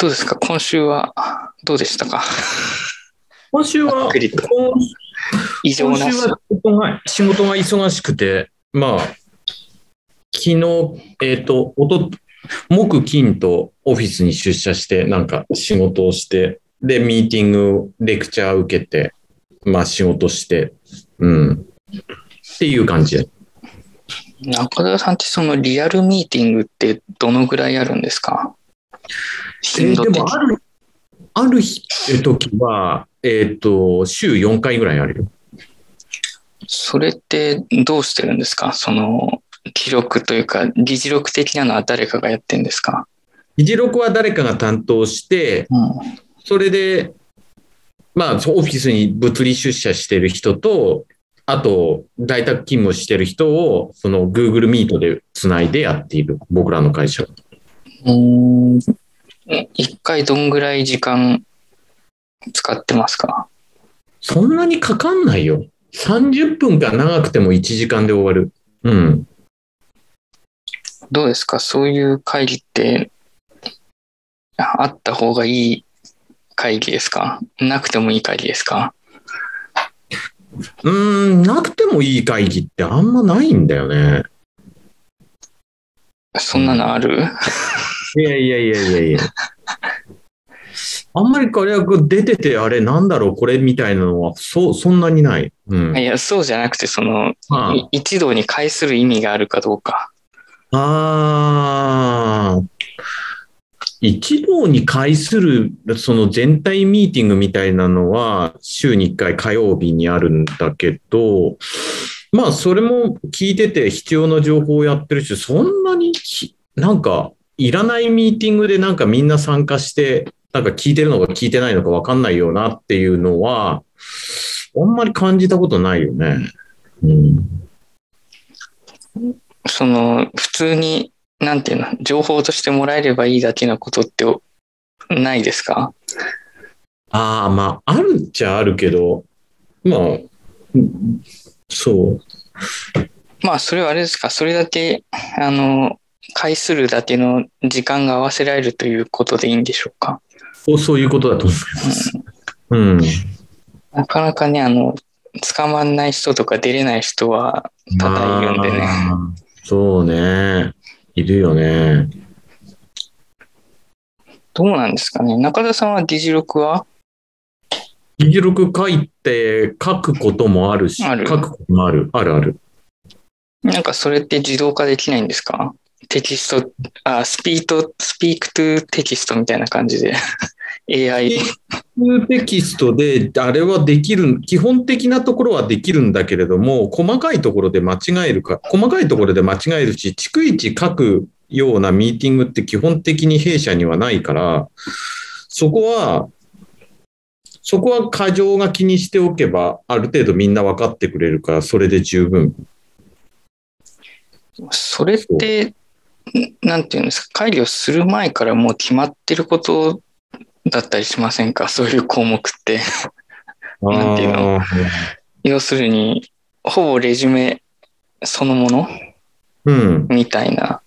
どうですか？今週はどうでしたか？今週は、異常な。仕事が仕事が忙しくて、まあ、昨日、えっ、と、おと、木、金とオフィスに出社して、なんか仕事をして、で、ミーティング、レクチャー受けて、まあ仕事して、うん。っていう感じで。中田さんってそのリアルミーティングってどのぐらいあるんですか？頻度的でも、ある、ある日、時は、えっ、と、週4回ぐらいあるよ。それってどうしてるんですか？その記録というか議事録的なのは誰かがやってんですか、議事録は誰かが担当して、うん、それで、まあ、オフィスに物理出社してる人と、あと、在宅勤務してる人を、その Google Meet でつないでやっている、僕らの会社は。うん一回どんぐらい時間使ってますか？そんなにかかんないよ。30分か長くても1時間で終わる。うん。どうですか？そういう会議ってあった方がいい会議ですか？なくてもいい会議ですか？うーん、なくてもいい会議ってあんまないんだよね。そんなのある、いやいやいやいやいや。あんまり彼役出てて、あれなんだろう、これみたいなのは、そう、そんなにない。うん。いやそうじゃなくてそのまあい一堂に会する意味があるかどうかああ、一堂に会する、その全体ミーティングみたいなのは、週に1回火曜日にあるんだけど、まあ、それも聞いてて必要な情報をやってるし、そんなにき、なんか、いらないミーティングでなんかみんな参加して、なんか聞いてるのか聞いてないのか分かんないよなっていうのは、あんまり感じたことないよね。うん。その普通になんていうの情報としてもらえればいいだけのことってないですか？ああ、まあ、あるっちゃあるけど、まあ、うんそう。まあそれはあれですか？それだけあの介するだけの時間が合わせられるということでいいんでしょうか、そうそういうことだと思います。うん。なかなかねあの捕まんない人とか出れない人は多々いるんでねまあそうね。いるよね。どうなんですかね中田さんは議事録は？議事録書いて書くこともあるし、ある書くこともある。あるある。なんかそれって自動化できないんですか？テキスト、あ、スピート、スピークトゥテキストみたいな感じで AI。テキストで、あれはできる、基本的なところはできるんだけれども、細かいところで間違えるか、細かいところで間違えるし、逐一書くようなミーティングって基本的に弊社にはないから、そこは、そこは過剰が気にしておけば、ある程度みんな分かってくれるから、それで十分。それって、んなんていうんですか、会議をする前からもう決まってることだったりしませんか？そういう項目って。なんていうの？要するに、ほぼレジュメそのもの？うん。みたいな。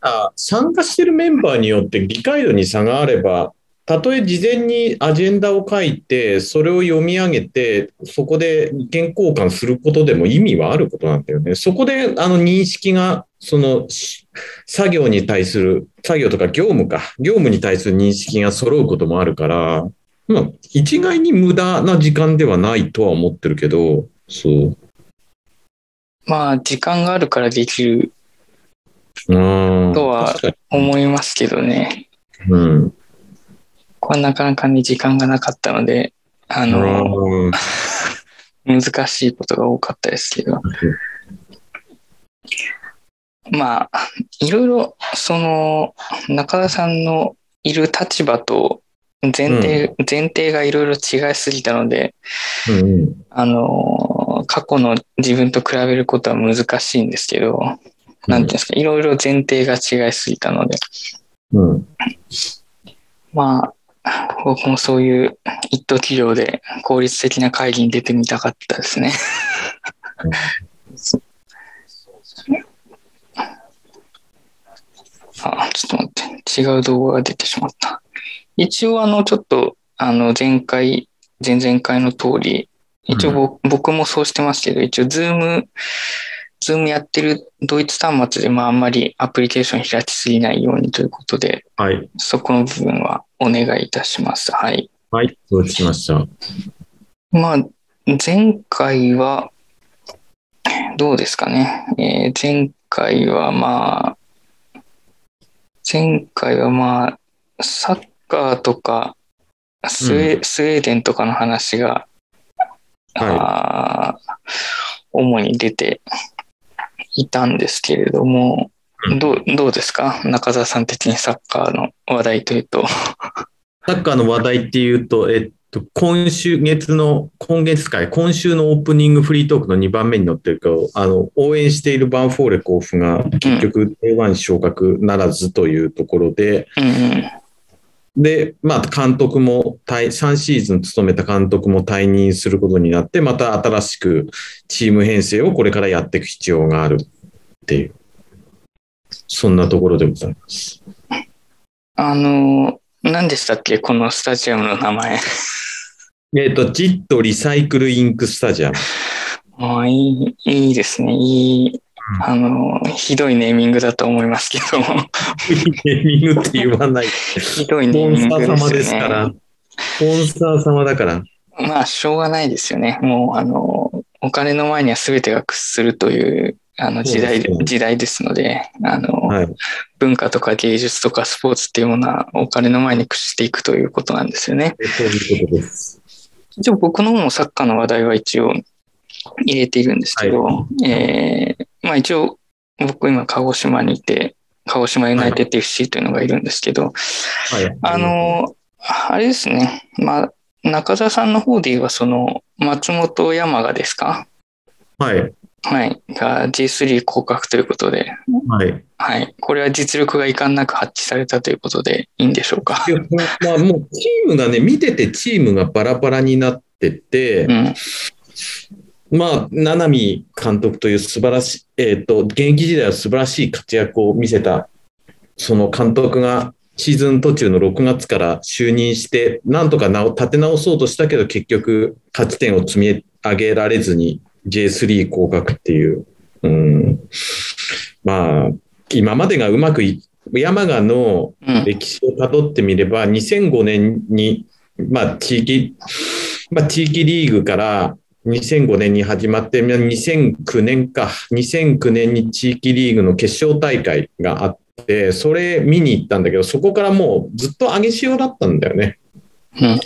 あ参加してるメンバーによって理解度に差があれば、たとえ事前にアジェンダを書いて、それを読み上げて、そこで意見交換することでも意味はあることなんだよね。そこであの認識が、そのし作業に対する、作業とか業務か、業務に対する認識が揃うこともあるから、まあ、一概に無駄な時間ではないとは思ってるけど、そう。まあ、時間があるからできるうん。とは思いますけどね。うん。これはなかなかに時間がなかったので、あの、うん。難しいことが多かったですけど。まあ、いろいろ、その、中田さんのいる立場と前提、前提がいろいろ違いすぎたので、うんうん。あの、過去の自分と比べることは難しいんですけど、なんていうんですか、いろいろ前提が違いすぎたので、うん。まあ、僕もそういう一等企業で効率的な会議に出てみたかったですね。あちょっと待って。違う動画が出てしまった。一応、あの、ちょっと、あの、前回、前々回の通り、一応ぼ、僕もそうしてますけど、一応、ズーム、ズームやってる同一端末で、まあ、あんまりアプリケーション開きすぎないようにということで、はい。そこの部分はお願いいたします。はい。はい。承知しました？まあ、前回は、どうですかね。えー前回はまあ、前回はまあ、サッカーとか、スウェ,、スウェーデンとかの話が、あー主に出ていたんですけれども、うん。どうどうですか？中澤さん的にサッカーの話題というと。サッカーの話題っていうと、えっと、今週月の、今月かい、今週のオープニングフリートークの2番目に載ってるけど、あの、応援しているバンフォーレ甲府が結局 A1 昇格ならずというところで、うんうんで、まあ、監督も退、3シーズン務めた監督も退任することになって、また新しくチーム編成をこれからやっていく必要があるっていう、そんなところでございます。あの、何でしたっけこのスタジアムの名前。えっ、と、ジットリサイクルインクスタジアム。ああ、いい、いいですね。いい、あの、ひどいネーミングだと思いますけど、ネーミングって言わない。ひどいネスポンーミンサー様グですよね。ですから。スポンサー様だから。まあ、しょうがないですよね。もう、あの、お金の前には全てが屈するという、あの時代時代ですので、あの、はい。文化とか芸術とかスポーツっていうものはお金の前に屈していくということなんですよね。そういうことです。一応僕の方もサッカーの話題は一応入れているんですけど、えーまあ一応僕今鹿児島にいて、鹿児島ユナイテッド FC というのがいるんですけど、はい。あ、の、あれですね、まあ中澤さんの方で言えばその松本山雅ですか？はい。はい。が G3 降格ということで、はい。はい。これは実力が遺憾なく発揮されたということでいいんでしょうか？まあもうチームがね、見ててチームがバラバラになってて、うん。まあ、七海監督という素晴らしい、えっ、と、現役時代は素晴らしい活躍を見せた、その監督がシーズン途中の6月から就任して、なんとかなお立て直そうとしたけど、結局、勝ち点を積み上げられずに J3 降格っていう、うん、まあ、今までがうまくい、山賀のうん。歴史をたどってみれば、2005年に、まあ、地域、まあ、地域リーグから2005年に始まって、まあ2009年か、2009年に地域リーグの決勝大会があって、それ見に行ったんだけど、そこからもうずっと上げ潮だったんだよね。うん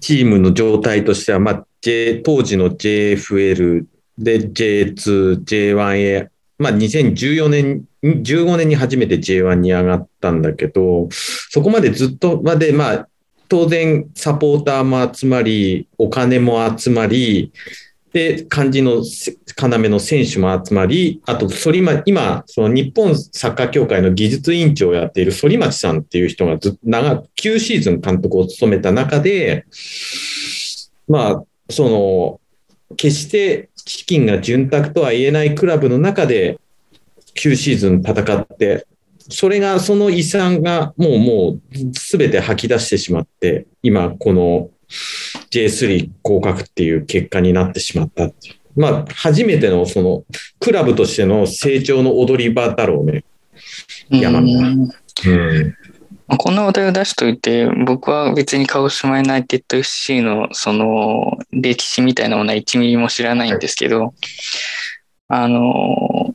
チームの状態としては、まあ、J、当時の JFL で J2、J1 へ、まあ、2014年、15年に初めて J1 に上がったんだけど、そこまでずっとまで、まあ、当然サポーターも集まり、お金も集まり、で、漢字の要の選手も集まり、あと、反町、今、その日本サッカー協会の技術委員長をやっている反町さんっていう人がずっと長く、9シーズン監督を務めた中で、まあ、その、決して資金が潤沢とは言えないクラブの中で9シーズン戦って、それが、その遺産がもうもう全て吐き出してしまって、今この J3 降格っていう結果になってしまったっていう。まあ、初めてのそのクラブとしての成長の踊り場だろうね。山こんな話題を出しといて、僕は別に鹿児島ユナイテッド FC のその歴史みたいなものは1ミリも知らないんですけど、あの、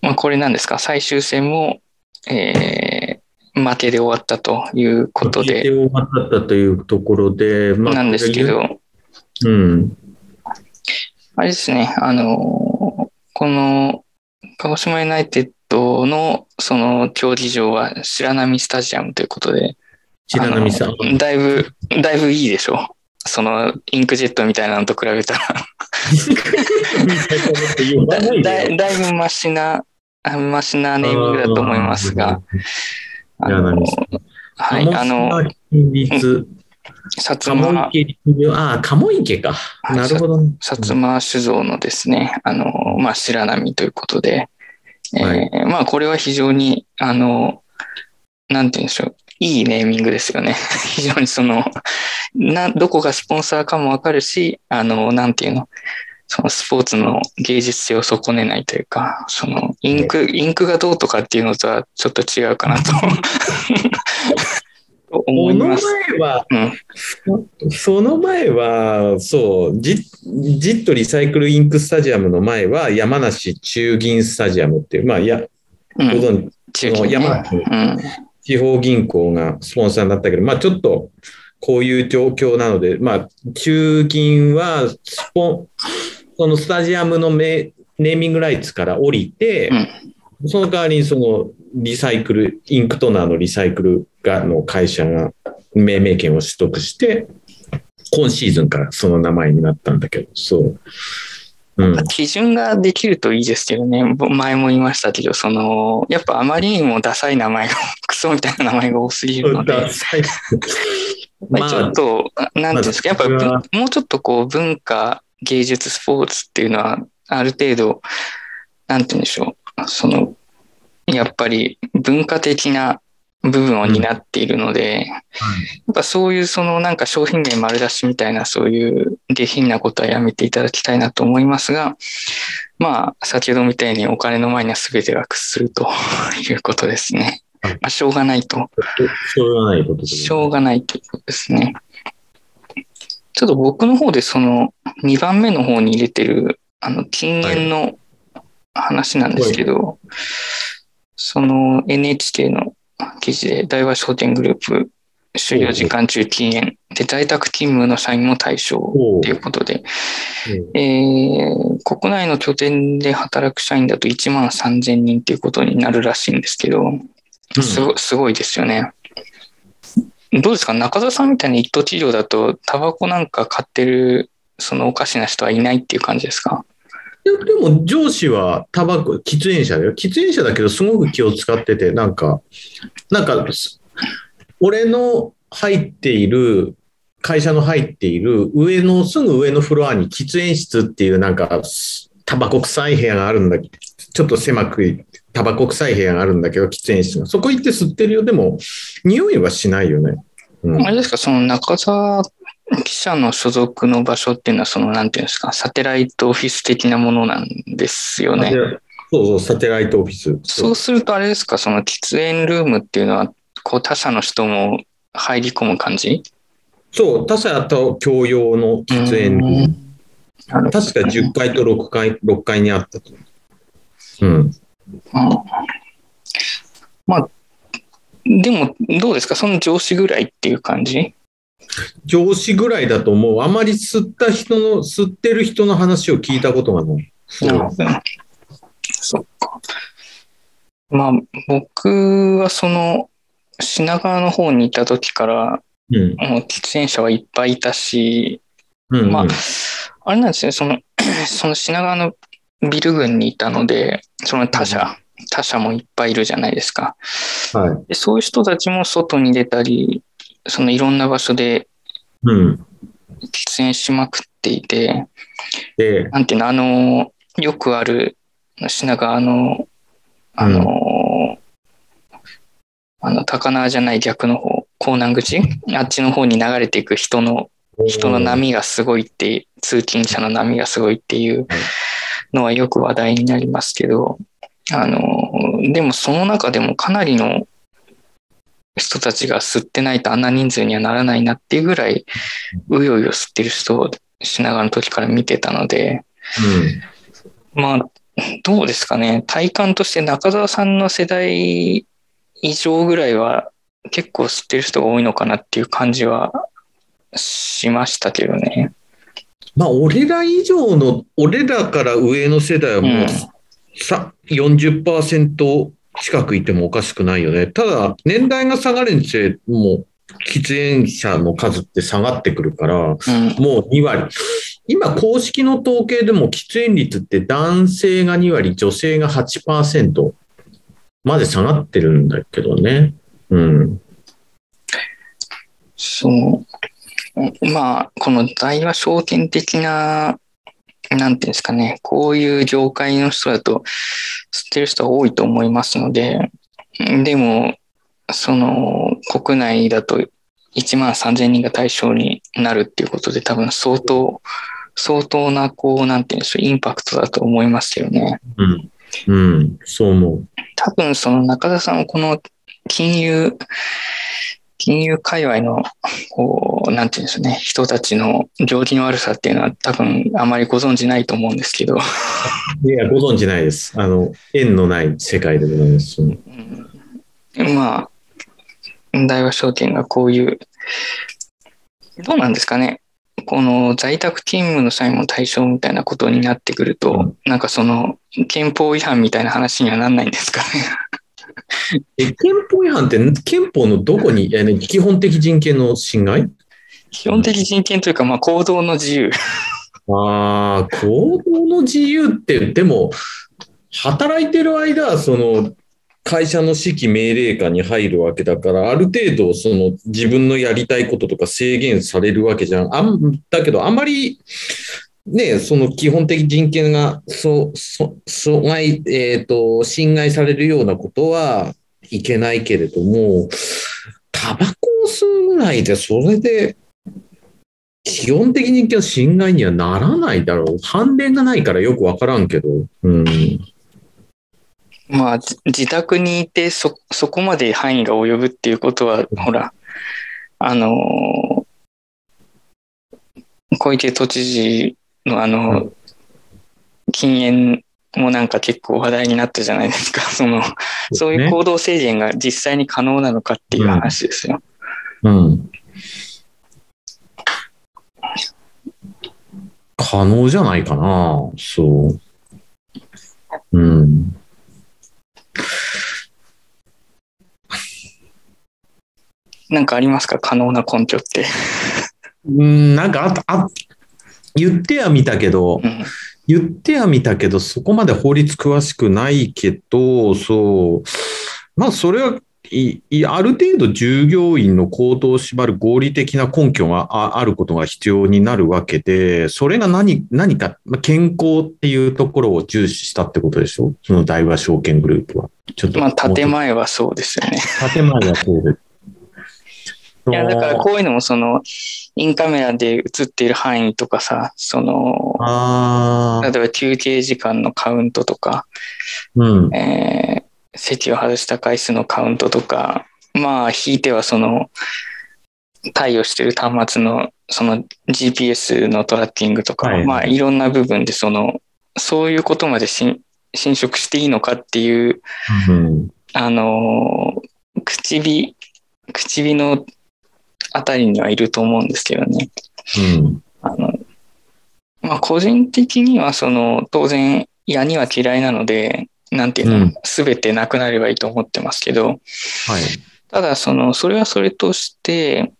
まあ、これなんですか、最終戦も、えー負けで終わったということ聞いてで、終わったというところで、まあなんですけど、うん。あれですね、あの、この鹿児島ユナイテッドのその競技場は白波スタジアムということで、白波さん。だいぶ、だいぶいいでしょ。そのインクジェットみたいなのと比べたら。だだいぶマシな、あマシなネーミングだと思いますが、あのはい、あの、薩鴨摩、ああ、鴨池か。はいなるほどね。薩摩酒造のですね、あの、まあ、白波ということで、えーはいまあ、これは非常に、あの、なんて言うんでしょう。いいネーミングですよね。非常にその、な、どこがスポンサーかもわかるし、あの、なんていうの、そのスポーツの芸術性を損ねないというか、そのインク、インクがどうとかっていうのとはちょっと違うかなと。と 思います。この前は、うん、その前は、そう、ジジットリサイクルインクスタジアムの前は山梨中銀スタジアムっていう、まあ、や、ごうん、存知、その山梨うん。地方銀行がスポンサーになったけど、まあちょっとこういう状況なので、まあ中銀はスポン、そのスタジアムのメネーミングライツから降りて、その代わりにそのリサイクル、インクトナーのリサイクルがの会社が命名権を取得して、今シーズンからその名前になったんだけど、そう。うん。基準ができるといいですけどね、ぼ前も言いましたけど、その、やっぱあまりにもダサい名前が、クソみたいな名前が多すぎるので、ちょっと、なんていうんですか、やっぱもうちょっとこう文化、芸術、スポーツっていうのは、ある程度、なんていうんでしょう、その、やっぱり文化的な部分を担っているので、やっぱそういうそのなんか商品名丸出しみたいなそういう下品なことはやめていただきたいなと思いますが、まあ先ほどみたいにお金の前には全てが屈すると いうことですね。はいまあ、しょうがないと。しょうがないことですしょうがないということですね。ちょっと僕の方でその2番目の方に入れてるあの禁煙の話なんですけど、その NHK の記事で大和商店グループ終了時間中禁煙。で在宅勤務の社員も対象ということで、うん。えー国内の拠点で働く社員だと1万3000人ということになるらしいんですけど、すごすごいですよね。どうですか？中澤さんみたいな一等企業だと、タバコなんか買ってる、そのおかしな人はいないっていう感じですか？いやでも上司はタバコ、喫煙者だよ。喫煙者だけどすごく気を使ってて、なんか、なんか、俺の入っている、会社の入っている上の、すぐ上のフロアに喫煙室っていうなんか、タバコ臭い部屋があるんだけど、ちょっと狭く、タバコ臭い部屋があるんだけど、喫煙室が。そこ行って吸ってるよ。でも、匂いはしないよね。うんあれですか、その中澤記者の所属の場所っていうのは、その、なんていうんですか、サテライトオフィス的なものなんですよね。そうそう、サテライトオフィス。そうするとあれですか、その喫煙ルームっていうのは、こう他社の人も入り込む感じ？そう、他社と共用の喫煙確か10階と6階、6階にあったと。うん。うんまあ、でも、どうですか？その上司ぐらいっていう感じ？上司ぐらいだと思う。あまり吸った人の、吸ってる人の話を聞いたことがない。そっか。まあ、僕はその、品川の方にいた時から、うん。もう喫煙者はいっぱいいたし、うん。まあ、あれなんですね、その、その品川のビル群にいたので、その他社、他社もいっぱいいるじゃないですか。はい。でそういう人たちも外に出たり、そのいろんな場所でうん。喫煙しまくっていて、で、なんていうの、あの、よくある品川の、あの、あの、高輪じゃない逆の方、港南口？あっちの方に流れていく人の、人の波がすごいって、通勤者の波がすごいっていうのはよく話題になりますけど、あの、でもその中でもかなりの人たちが吸ってないとあんな人数にはならないなっていうぐらい、うようよ吸ってる人を品川の時から見てたので、まあ、どうですかね。体感として中澤さんの世代以上ぐらいは結構吸ってる人が多いのかなっていう感じはしましたけどね。まあ、俺ら以上の、俺らから上の世代はもう、うんさ40%近くいてもおかしくないよね。ただ、年代が下がるにつれ、もう、喫煙者の数って下がってくるから、うん。もう2割。今、公式の統計でも喫煙率って男性が2割、女性が8%まで下がってるんだけどね。うん。そう。まあ、この大和証券的な、なんていうんですかね、こういう業界の人だと吸ってる人は多いと思いますので、でも、その国内だと1万3000人が対象になるっていうことで多分相当、相当なこう、なんていうんでしょう、インパクトだと思いますけどね。うん。うん。そう思う。多分その中田さんはこの金融、金融界隈の、こう、なんていうんですね、人たちの行儀の悪さっていうのは多分あまりご存じないと思うんですけど、いや、ご存知ないです。あの、縁のない世界でございます。うんまあ、大和証券がこういう、どうなんですかね。この在宅勤務の際も対象みたいなことになってくると、なんかその憲法違反みたいな話にはなんないんですかね。え憲法違反って憲法のどこに、えね基本的人権の侵害？基本的人権というか、まあ行動の自由。ああ、行動の自由って、でも、働いてる間、その、会社の指揮命令下に入るわけだから、ある程度、その、自分のやりたいこととか制限されるわけじゃん。あんだけど、あんまり、ね、その基本的人権が、そ、そ、阻害、えっ、と、侵害されるようなことはいけないけれども、タバコを吸うぐらいで、それで、基本的人権の侵害にはならないだろう。判例がないからよくわからんけど。うん。まあじ自宅にいてそ、そこまで範囲が及ぶっていうことは、ほら、あのー小池都知事のあうの、禁煙もなんか結構話題になったじゃないですか。その、そういう行動制限が実際に可能なのかっていう話ですよ。うん。可能じゃないかな。そう。うん。なんかありますか？可能な根拠って。うん、なんかあ、あ、言ってはみたけど、うん言ってはみたけど、そこまで法律詳しくないけど、そう。まあ、それはい、いある程度従業員の行動を縛る合理的な根拠がああることが必要になるわけで、それが何、何か、まあ健康っていうところを重視したってことでしょ？その大和証券グループは。ちょっと。まあ、建前はそうですよね。建前はそうです。いや、だからこういうのもその、インカメラで映っている範囲とかさ、その、例えば休憩時間のカウントとか、うん。えー席を外した回数のカウントとか、まあ、ひいてはその、対応している端末のその GPS のトラッキングとか、はいまあ、いろんな部分でその、そういうことまでし侵食していいのかっていう、うん。あのー、口火、口火のあたりにはいると思うんですけどね。うん。あの、まあ、個人的には、その、当然、矢には嫌いなので、なんていうのうん、すべ、てなくなればいいと思ってますけど、はい。ただ、その、それはそれとして、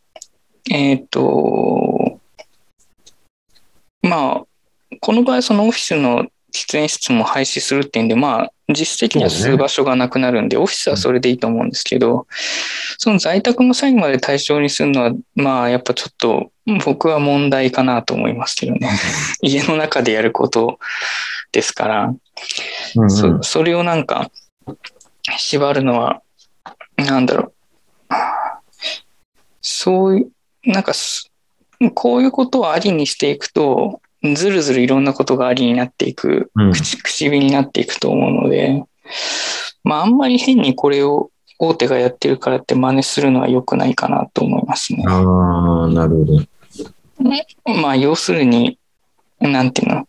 えっ、と、まあ、この場合、そのオフィスの喫煙室も廃止するっていうんで、まあ、実質的には吸う場所がなくなるんで、オフィスはそれでいいと思うんですけど、その在宅の際まで対象にするのは、まあ、やっぱちょっと、僕は問題かなと思いますけどね。家の中でやることですから、うんそそれをなんか、縛るのは、なんだろう。そういう、なんかす、こういうことをありにしていくと、ずるずるいろんなことがありになっていく、うん口、口火になっていくと思うので、まあ、あんまり変にこれを大手がやってるからって真似するのは良くないかなと思いますね。ああ、なるほど。まあ、要するに、なんていうの、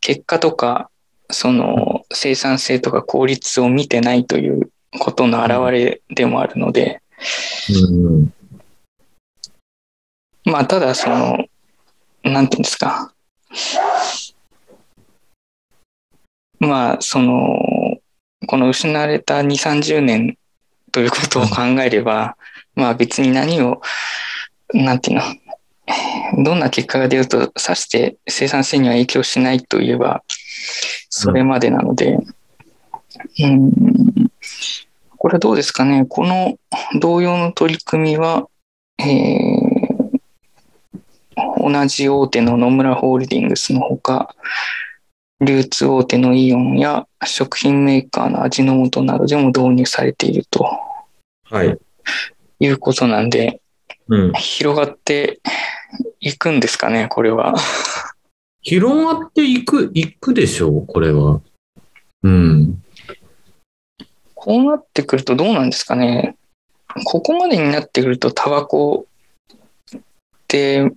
結果とか、その生産性とか効率を見てないということの表れでもあるので、うん。まあ、ただ、その、なんていうんですか。まあ、その、この失われた2、30年ということを考えれば、まあ別に何を、なんていうの、どんな結果が出るとさして生産性には影響しないといえば、それまでなので、うん、これどうですかね。この同様の取り組みは、えー同じ大手の野村ホールディングスのほか、流通大手のイオンや食品メーカーの味の素などでも導入されていると。はい。いうことなんで、うん。広がっていくんですかね、これは。広がっていく、いくでしょう、これは。うん。こうなってくるとどうなんですかね。ここまでになってくると、タバコって、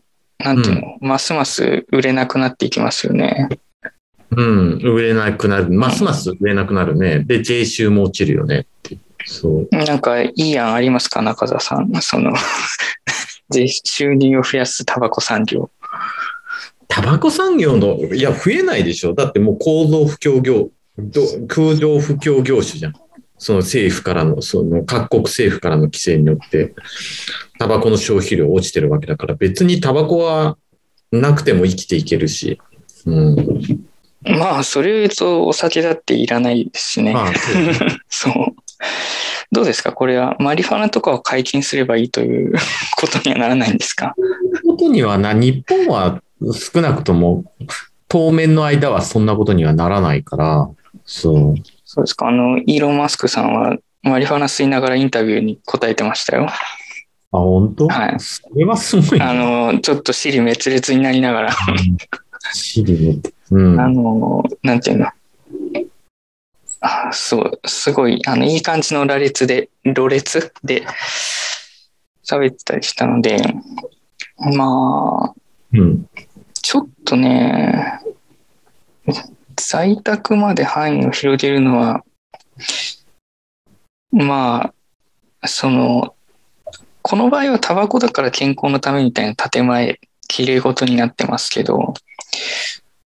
なんていうの、ますます売れなくなっていきますよね。うん。売れなくなる。ますます売れなくなるね。で、税収も落ちるよねって。そう。なんかいい案ありますか、中澤さん。その、で収入を増やすタバコ産業。タバコ産業の、いや、増えないでしょ。だってもう構造不況業、ど空上不況業種じゃん。その政府からの、その各国政府からの規制によって、タバコの消費量落ちてるわけだから、別にタバコはなくても生きていけるし。うん。まあ、それを言うとお酒だっていらないですしね。まあ、そうねそう。どうですか？これはマリファナとかを解禁すればいいということにはならないんですか？ことにはな、日本は少なくとも当面の間はそんなことにはならないから、そう。そうですか？あの、イーロン・マスクさんはマリファナ吸いながらインタビューに答えてましたよ。あ、本当？はいそれはすごいね。あの、ちょっと尻滅裂になりながら、シリね。うん。あの、なんていうの？あそう、すごい、あの、いい感じの羅列で、ろれつで喋ってたりしたので、まあ、うん。ちょっとね、在宅まで範囲を広げるのは、まあ、その、この場合はタバコだから健康のためみたいな建前、きれい事になってますけど、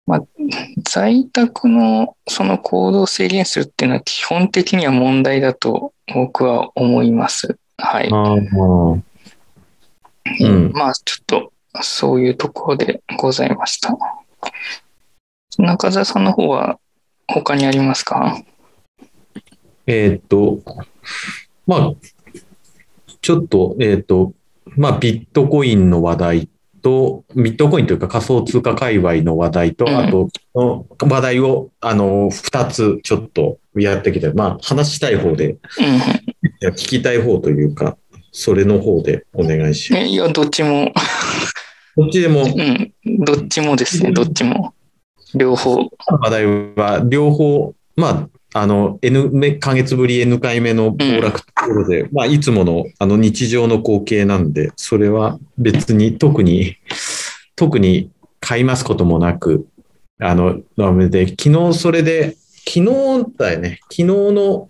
まあ、在宅のその行動を制限するっていうのは基本的には問題だと僕は思います。はい。うんまあ、ちょっと、そういうところでございました。中澤さんの方は他にありますか？えーっと、まあ、ちょっと、えーっと、まあ、ビットコインの話題と、ビットコインというか仮想通貨界隈の話題と、うんあと、の話題を、あの、二つちょっとやってきて、まあ、話したい方で、聞きたい方というか、それの方でお願いしうん。ます。えいや、どっちも、こっちでもうん、どっちもですね、どっちも。両方。話題は両方、まあ、あの、N め、ヶ月ぶり N 回目の暴落ところで、まあ、いつもの、あの、日常の光景なんで、それは別に特に、特に買いますこともなく、あの、なので、昨日それで、昨日だよね、昨日の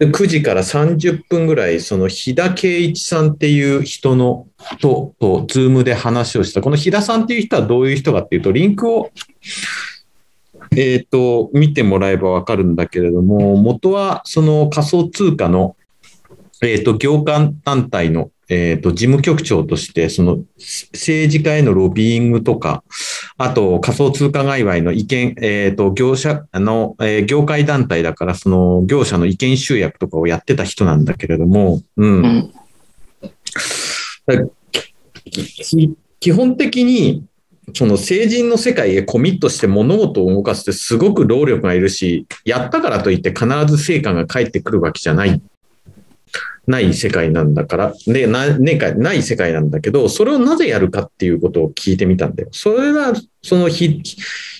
9時から30分ぐらい、その、日田圭一さんっていう人の、と、と、ズームで話をした。この日田さんっていう人はどういう人かっていうと、リンクを、えっ、と、見てもらえばわかるんだけれども、元はその仮想通貨の、えっ、と、業界団体の、えっ、と、事務局長として、その政治家へのロビーイングとか、あと仮想通貨界隈の意見、えっ、と、業者、あの、えー業界団体だから、その業者の意見集約とかをやってた人なんだけれども、うんうん。き基本的に、その成人の世界へコミットして物事を動かすってすごく労力がいるし、やったからといって必ず成果が返ってくるわけじゃない。ない世界なんだから、で、な、ね、ない世界なんだけど、それをなぜやるかっていうことを聞いてみたんだよ。それは、そのひ、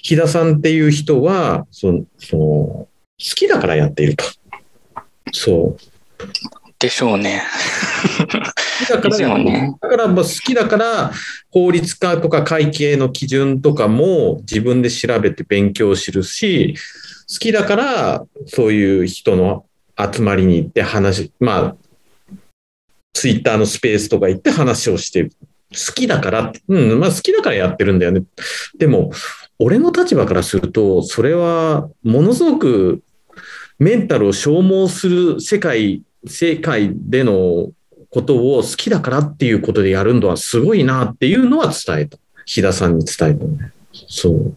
ひださんっていう人は、その、その、好きだからやっていると。そう。でしょうね。だからねだからまあ好きだから法律家とか会計の基準とかも自分で調べて勉強するし、好きだからそういう人の集まりに行って話、まあ、ツイッターのスペースとか行って話をして、好きだから、うん、まあ好きだからやってるんだよね。でも、俺の立場からすると、それはものすごくメンタルを消耗する世界、世界でのことを好きだからっていうことでやるのはすごいなっていうのは伝えた。日田さんに伝えたね。そう。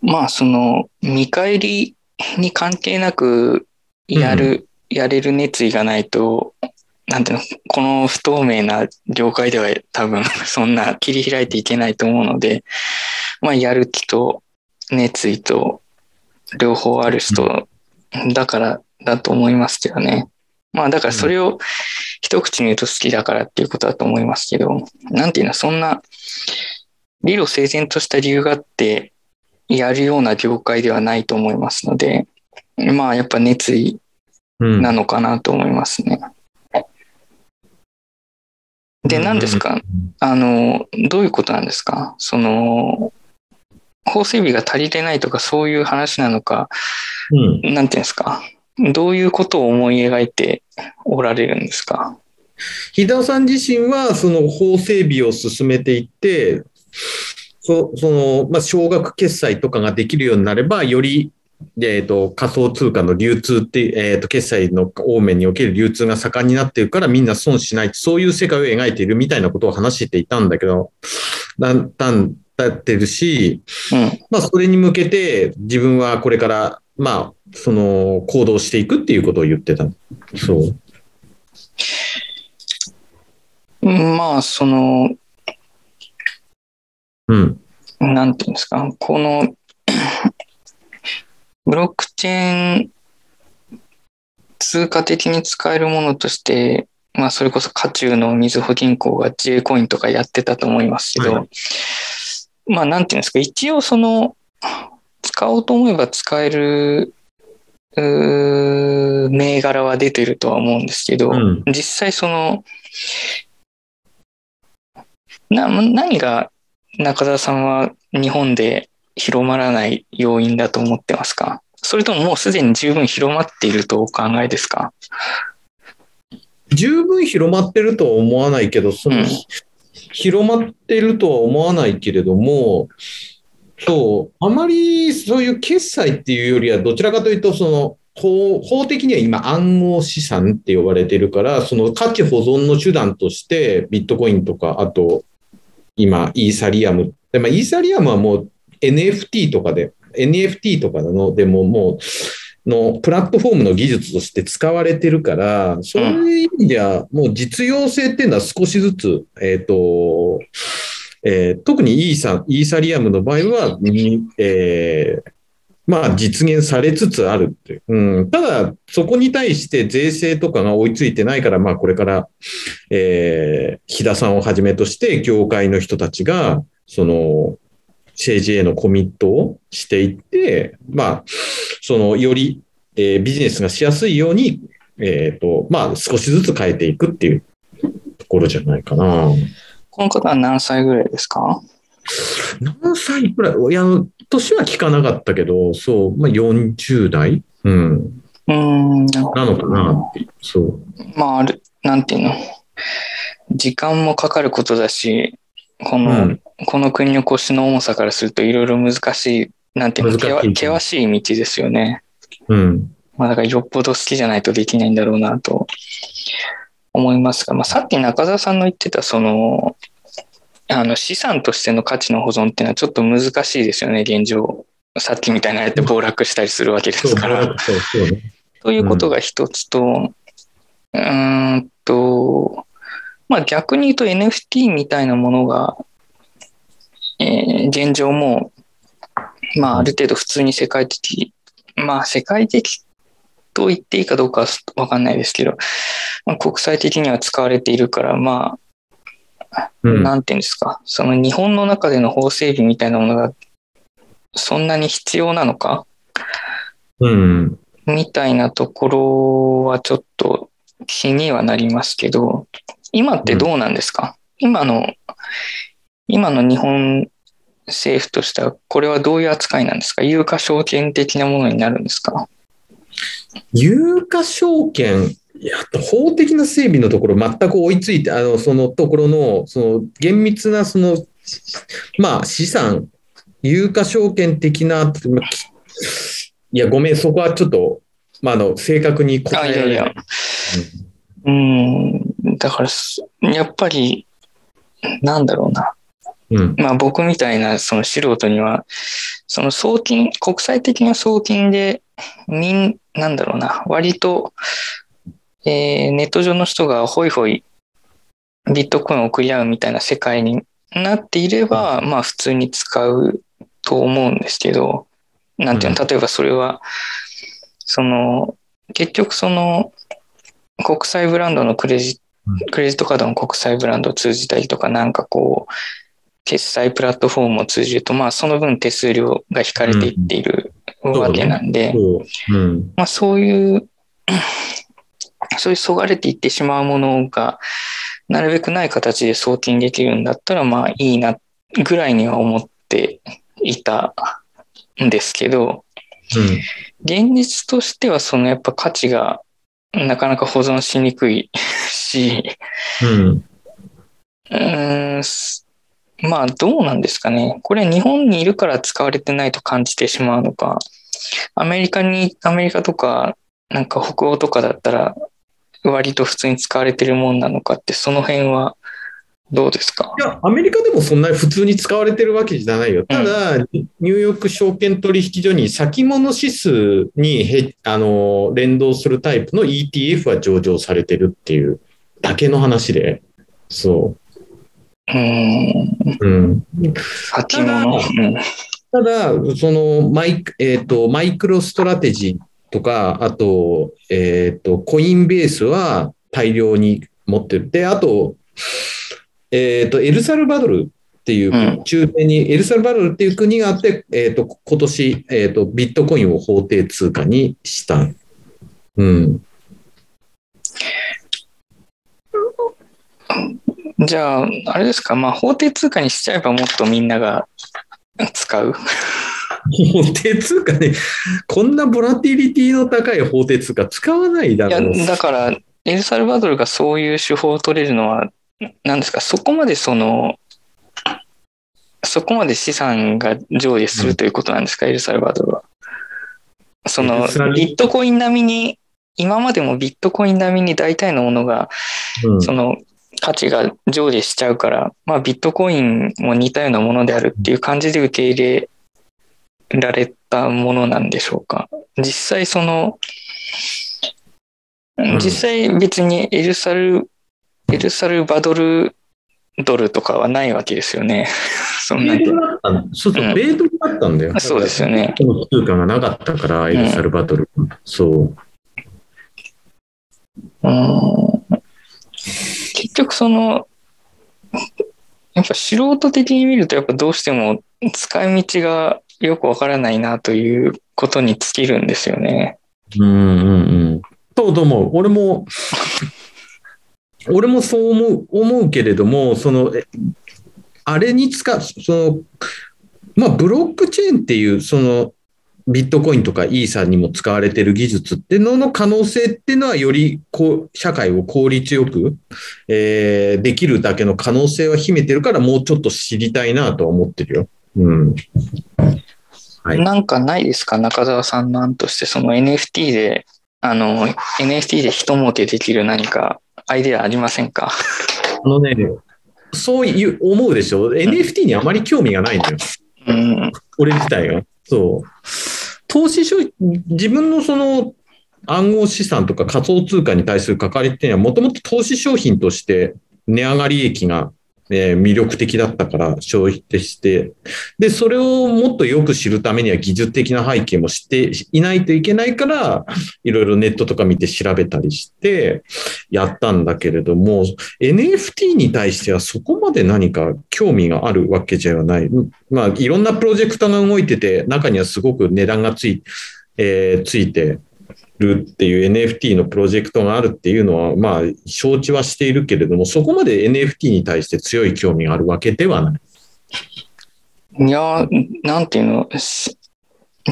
まあ、その、見返りに関係なく、やる、やれる熱意がないと、なんていうの、この不透明な業界では多分 そんな切り開いていけないと思うので、まあ、やる気と熱意と両方ある人だからだと思いますけどね。まあだからそれを一口に言うと好きだからっていうことだと思いますけど、なんていうの、そんな理路整然とした理由があってやるような業界ではないと思いますので、まあやっぱ熱意うん。なのかなと思いますね。で、何ですか？あの、どういうことなんですか？その、法整備が足りてないとかそういう話なのか、うん。なんていうんですか？どういうことを思い描いておられるんですか？飛田さん自身は、その法整備を進めていって、そその、まあ、少額決済とかができるようになれば、より、えっ、と、仮想通貨の流通って、えっ、と、決済の方面における流通が盛んになっているから、みんな損しない、そういう世界を描いているみたいなことを話していたんだけど、だんだんだってるし、うん。まあ、それに向けて、自分はこれから、まあ、その、行動していくっていうことを言ってた。そう。まあ、その、うん。なんていうんですか、この、ブロックチェーン通貨的に使えるものとして、まあ、それこそ渦中のみずほ銀行が J コインとかやってたと思いますけど、はまあ、なんていうんですか、一応その、使おうと思えば使える、銘柄は出てるとは思うんですけど、うん。実際その、な、何が中澤さんは日本で広まらない要因だと思ってますか？それとももうすでに十分広まっているとお考えですか？十分広まってるとは思わないけど、その、うん。広まってるとは思わないけれども、そう、あまりそういう決済っていうよりは、どちらかというと、その、法法的には今暗号資産って呼ばれてるから、その価値保存の手段としてビットコインとか、あと今イーサリアム。でまあ、イーサリアムはもう NFT とかで、NFT とかのでももう、のプラットフォームの技術として使われてるから、そういう意味では、もう実用性っていうのは少しずつ、えっ、と、えー特にイーサイーサリアムの場合は、えーまあ実現されつつあるっていう。うん、ただ、そこに対して税制とかが追いついてないから、まあこれから、えー、日田さんをはじめとして、業界の人たちが、その、政治へのコミットをしていって、まあ、その、より、えービジネスがしやすいように、えっ、と、まあ、少しずつ変えていくっていうところじゃないかな。この方は何歳ぐらいですか？何歳くらい？いや、年は聞かなかったけど、そう、まあ、40代？うん。うーん、なのかなって。そう。まあ、ある、なんていうの？時間もかかることだし、こうの、ん。この国の腰の重さからするといろいろ難しい、なんていうの、険しい道ですよね。うん。まあ、だからよっぽど好きじゃないとできないんだろうなと思いますが、まあ、さっき中澤さんの言ってた、その、あの資産としての価値の保存っていうのはちょっと難しいですよね、現状。さっきみたいなやって暴落したりするわけですから。ということが一つと、うーんと、まあ逆に言うと NFT みたいなものが、えー現状も、まあある程度普通に世界的、まあ世界的と言っていいかどうかはわかんないですけど、まあ、国際的には使われているから、まあ、うん。なんていうんですか、その日本の中での法整備みたいなものがそんなに必要なのか？うん。みたいなところはちょっと気にはなりますけど、今ってどうなんですか、今の、今の日本政府としては、これはどういう扱いなんですか？有価証券的なものになるんですか？有価証券、いや、法的な整備のところ全く追いついて、あの、そのところの、その厳密な、その、まあ、資産、有価証券的な、いや、ごめん、そこはちょっと、まあ、あの、正確に答えられない。やいや。うん、だからす、やっぱり、なんだろうな。うん。まあ僕みたいなその素人には、その送金、国際的な送金で、みん、なんだろうな、割と、えーネット上の人がホイホイビットコインを送り合うみたいな世界になっていれば、まあ普通に使うと思うんですけど、なんていうの、例えばそれは、その、結局その、国際ブランドのクレジうん。クレジットカードの国際ブランドを通じたりとか、なんかこう、決済プラットフォームを通じると、まあその分手数料が引かれていっている。んわけなんで、そう。うん。まあそういう、そういうそがれていってしまうものが、なるべくない形で送金できるんだったら、まあいいな、ぐらいには思っていたんですけど、現実としてはそのやっぱ価値がなかなか保存しにくいし、うん。うん。まあどうなんですかね。これ日本にいるから使われてないと感じてしまうのか、アメリカに、アメリカとか、なんか北欧とかだったら割と普通に使われてるもんなのかって、その辺はどうですか？いや、アメリカでもそんなに普通に使われてるわけじゃないよ。ただ、ニューヨーク証券取引所に先物指数にへあの連動するタイプの ETF は上場されてるっていうだけの話で。そうう。うん。先物。うんただ、そのマイク、えっ、と、マイクロストラテジーとか、あと、えっ、と、コインベースは大量に持ってる。で、あと、えっ、と、エルサルバドルっていう、うん中米にエルサルバドルっていう国があって、えっ、と、今年、えっ、と、ビットコインを法定通貨にした。うん。じゃあ、あれですか、まあ法定通貨にしちゃえばもっとみんなが使う。法定通貨ね、こんなボラティリティの高い法定通貨使わないだいやろう。、だから、エルサルバドルがそういう手法を取れるのは、何ですか、そこまでその、そこまで資産が上下するということなんですか、エルサルバドルは。そエのビットコイン並みに、今までもビットコイン並みに大体のものが、うんその、価値が上下しちゃうから、まあビットコインも似たようなものであるっていう感じで受け入れられたものなんでしょうか。実際その、ん実際別にエルサル、エルサルバドルドルとかはないわけですよね。そんな米んてドルだったんそうそう、うん米ドルだったんだよ。そうですよね。通貨がなかったから、エルサルバドル。そう。うん結局その、やっぱ素人的に見るとやっぱどうしても使い道がよくわからないなということに尽きるんですよね。うんうんうん。そうと思う。俺も、俺もそう思う、思うけれども、その、えあれに使う、その、まあ、ブロックチェーンっていう、その、ビットコインとかイーサにも使われてる技術っていうのの可能性っていうのはよりこう社会を効率よく、えーできるだけの可能性は秘めてるからもうちょっと知りたいなとは思ってるよ。うん。はいなんかないですか？中澤さんの案としてその NFT で、あの、NFT で人儲けできる何かアイデアありませんか？あのね、そういう思うでしょ ?NFT にあまり興味がないんだよ。うん。俺自体が。そう。投資商自分のその暗号資産とか仮想通貨に対する関わりっていうのはもともと投資商品として値上がり益が、え魅力的だったから消費ってして、で、それをもっとよく知るためには技術的な背景も知っていないといけないから、いろいろネットとか見て調べたりしてやったんだけれども、NFT に対してはそこまで何か興味があるわけじゃない。まあ、いろんなプロジェクトが動いてて、中にはすごく値段がつい,、えーついてるっていう NFT のプロジェクトがあるっていうのは、まあ、承知はしているけれども、そこまで NFT に対して強い興味があるわけではない。いやー、なんていうの、し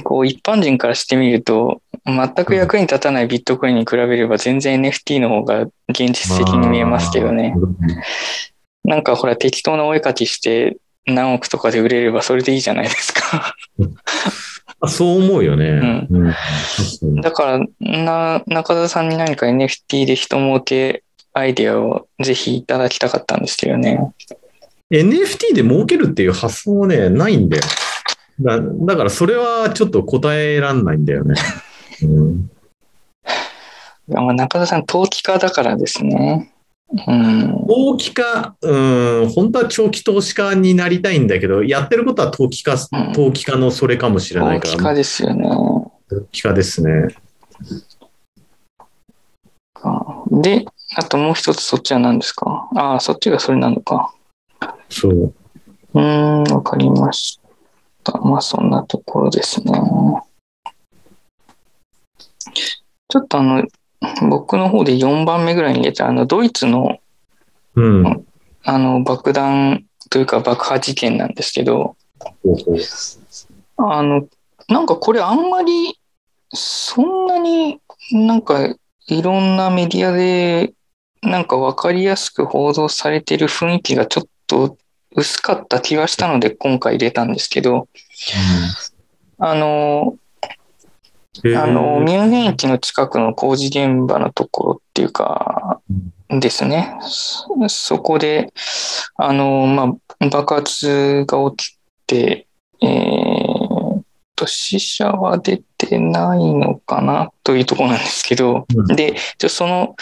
こう一般人からしてみると、全く役に立たないビットコインに比べれば全然 NFT の方が現実的に見えますけどね。なんかほら適当なお絵描きして何億とかで売れればそれでいいじゃないですか。あそう思うよね。うんだから、な、中田さんに何か NFT で人儲けアイデアをぜひいただきたかったんですけどね。NFT で儲けるっていう発想はね、ないんだよ。だだからそれはちょっと答えらんないんだよね。うんまあ、中田さん、投機家だからですね。うん。投機家、うん、本当は長期投資家になりたいんだけど、やってることは投機家、うん投機家のそれかもしれないから、投機家ですよね。投機家ですね。かで、あともう一つそっちは何ですか？ああ、そっちがそれなのか。そう。うーん、わかりました。まあ、そんなところですね。ちょっとあの、僕の方で4番目ぐらいに入れた、あの、ドイツの、うん。あの、爆弾というか爆破事件なんですけど、あの、なんかこれあんまり、そんなになんかいろんなメディアでなんかわかりやすく報道されてる雰囲気がちょっと薄かった気がしたので今回入れたんですけど、あの、へーあの、ミュンヘン駅の近くの工事現場のところっていうか、ですね。そそこで、あの、まあ、爆発が起きて、えーと、死者は出てないのかなというところなんですけど、うんで、その、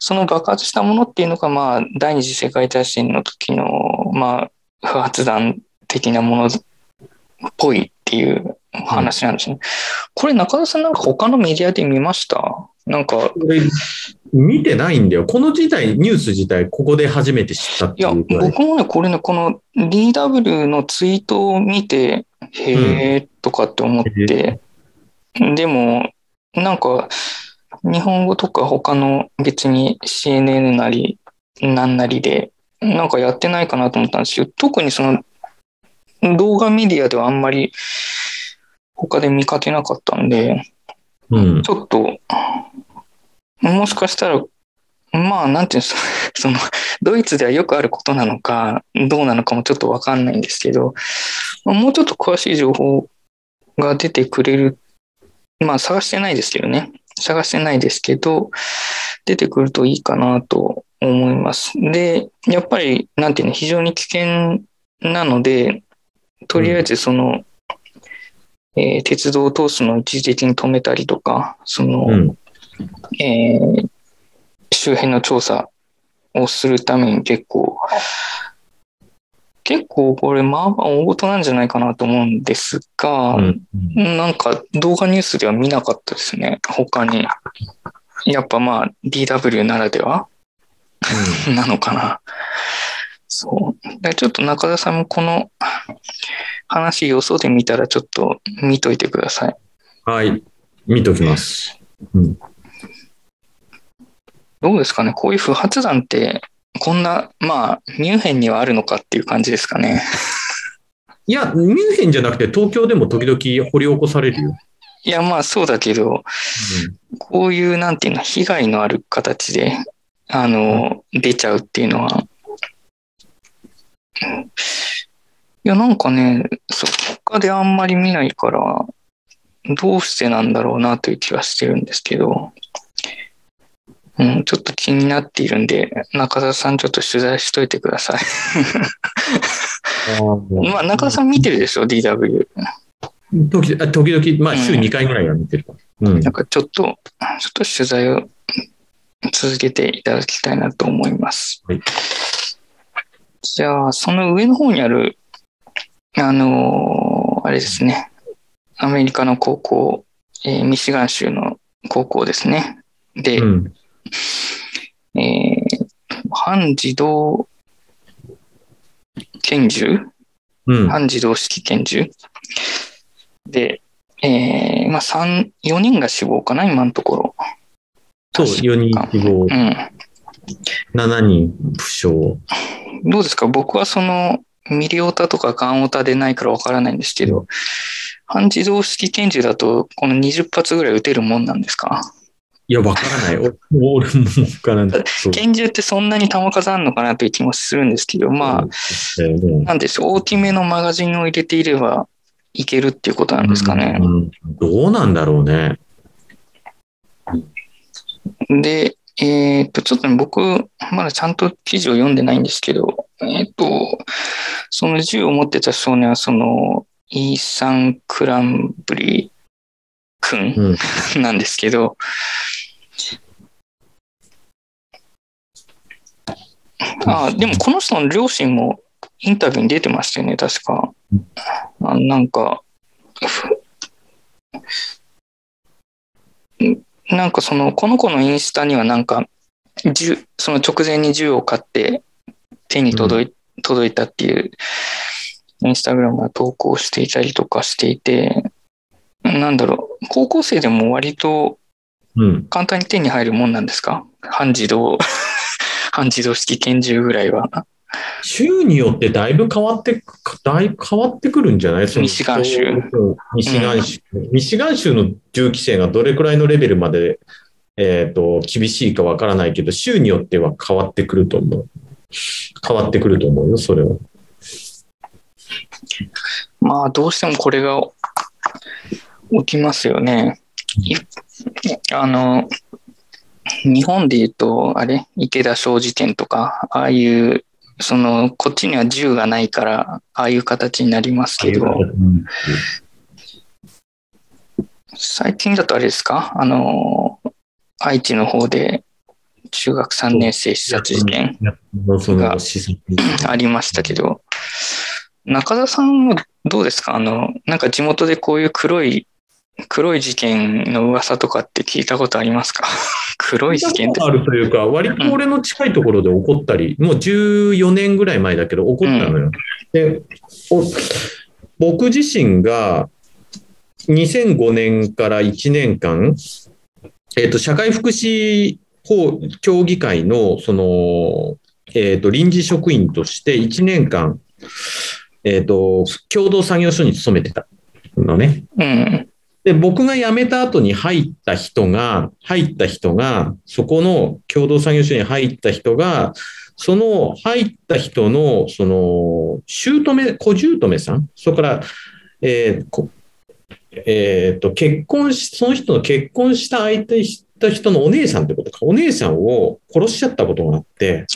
その爆発したものっていうのが、まあ、第二次世界大戦の時の、まあ、不発弾的なものっぽいっていう話なんですね。これ中田さんなんか他のメディアで見ました？なんか、俺、見てないんだよ。この時代、ニュース自体、ここで初めて知ったっていや、いうぐらい。僕もね、これね、この DW のツイートを見て、へーとかって思って、でも、なんか、日本語とか他の別に CNN なり、なんなりで、なんかやってないかなと思ったんですけど、特にその、動画メディアではあんまり他で見かけなかったんで、うん。ちょっと、もしかしたら、まあ、なんていうんですか、その、ドイツではよくあることなのか、どうなのかもちょっとわかんないんですけど、まあもうちょっと詳しい情報が出てくれる、まあ、探してないですけどね。探してないですけど、出てくるといいかなと思います。で、やっぱり、なんていうの、非常に危険なので、とりあえずその、えー鉄道を通すのを一時的に止めたりとか、その、うん。えー周辺の調査をするために結構、結構これまあまあ大事なんじゃないかなと思うんですが、うん。なんか動画ニュースでは見なかったですね、他に。やっぱまあ DW ならでは なのかな。そう。でちょっと中田さんもこの話よそで見たらちょっと見といてください。はい。見ときます。うん。どうですかね？こういう不発弾って、こんな、まあ、ミュンヘンにはあるのかっていう感じですかね。いや、ミュンヘンじゃなくて東京でも時々掘り起こされるよ。いや、まあそうだけど、こういう、なんていうの、被害のある形で、あの、出ちゃうっていうのは、いや、なんかね、そ他であんまり見ないから、どうしてなんだろうなという気はしてるんですけど、うん、ちょっと気になっているんで、中田さんちょっと取材しといてください。うんまあ、中田さん見てるでしょ、DW。時時々まあ、週うん2回ぐらいは見てるから。うんなん。かちょっと、ちょっと取材を続けていただきたいなと思います。はいじゃあ、その上の方にある、あのーあれですね、アメリカの高校、えーミシガン州の高校ですね。で、うん。えー半自動拳銃？うん。半自動式拳銃？で、えーまあ、3、4人が死亡かな、今のところ。そう、確か4人死亡、うん。7人負傷。どうですか？僕はそのミリオタとかガンオタでないからわからないんですけど、半自動式拳銃だとこの20発ぐらい撃てるもんなんですか？いや、わからない。お俺もわからない。拳銃ってそんなに弾数あるのかなという気もするんですけど、まあ、なんでしょう、大きめのマガジンを入れていればいけるっていうことなんですかね。うんどうなんだろうね。で、えーっと、ちょっとね、僕、まだちゃんと記事を読んでないんですけど、えーっと、その銃を持ってた少年は、その、イーサン・クランブリー君うん。なんですけど、あ、でもこの人の両親もインタビューに出てましたよね、確か。あなんか、ふなんかその、この子のインスタにはなんか、銃、その直前に銃を買って手に届い,、届いたっていう、インスタグラムが投稿していたりとかしていて、なんだろう、高校生でも割とうん。簡単に手に入るもんなんですか？半自動、半自動式拳銃ぐらいは。州によってだいぶ変わってく、だいぶ変わってくるんじゃない？ミシガン州ミシガン州。ミシガン州の銃規制がどれくらいのレベルまで、えっ、と、厳しいかわからないけど、州によっては変わってくると思う。変わってくると思うよ、それは。まあ、どうしてもこれが起きますよね。いあの、日本で言うと、あれ、池田商事店とか、ああいう、その、こっちには銃がないから、ああいう形になりますけど、最近だとあれですか？あの、愛知の方で中学3年生刺殺事件その施策ありましたけど、中田さんはどうですか？あの、なんか地元でこういう黒い、黒い事件の噂とかって聞いたことありますか？黒い事件ってあるというか、割と俺の近いところで起こったり、もう14年ぐらい前だけど、起こったのよ。でお僕自身が2005年から1年間、えっと社会福祉法協議会のその、えっと臨時職員として1年間、えっと共同作業所に勤めてたのね。うん。で、僕が辞めた後に入った人が、入った人が、そこの共同作業所に入った人が、その入った人の、その、姑、小姑さん、それから、えーこえーと、結婚し、その人の結婚した相手した人のお姉さんってことか、お姉さんを殺しちゃったことがあって、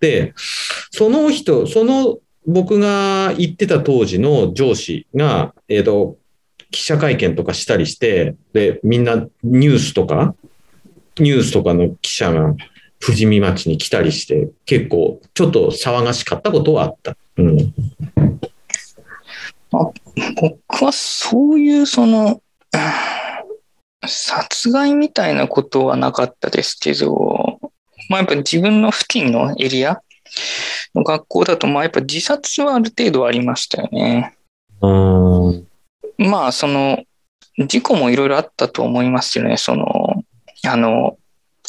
で、その人、その僕が言ってた当時の上司が、えっ、と、記者会見とかしたりして、で、みんなニュースとか、ニュースとかの記者が富士見町に来たりして、結構ちょっと騒がしかったことはあった。うん。僕はそういうその、殺害みたいなことはなかったですけど、まあやっぱ自分の付近のエリアの学校だと、まあやっぱ自殺はある程度ありましたよね。うん。まあその、事故もいろいろあったと思いますよね。その、あの、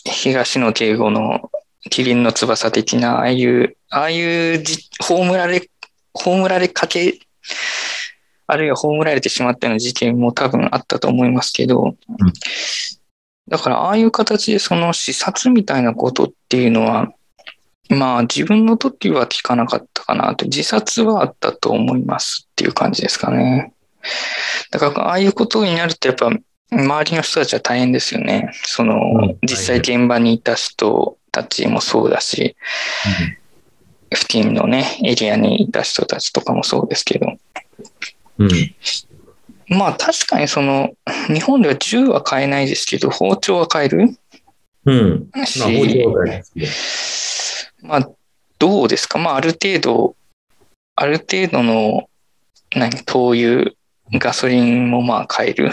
東野敬吾のキリンの翼的な、ああいう、ああいうじ葬られ、葬られかけ、あるいは葬られてしまったような事件も多分あったと思いますけど、だからああいう形でその視察みたいなことっていうのは、まあ自分の時は聞かなかったかなと、自殺はあったと思いますっていう感じですかね。だからああいうことになるとやっぱ周りの人たちは大変ですよね。そのうん実際現場にいた人たちもそうだし、付近のね、エリアにいた人たちとかもそうですけど、うん。まあ確かにその、日本では銃は買えないですけど、包丁は買えるうん。し、まあ、包丁は大好きですまあどうですか？まあある程度、ある程度の、何、灯油、ガソリンもまあ買える。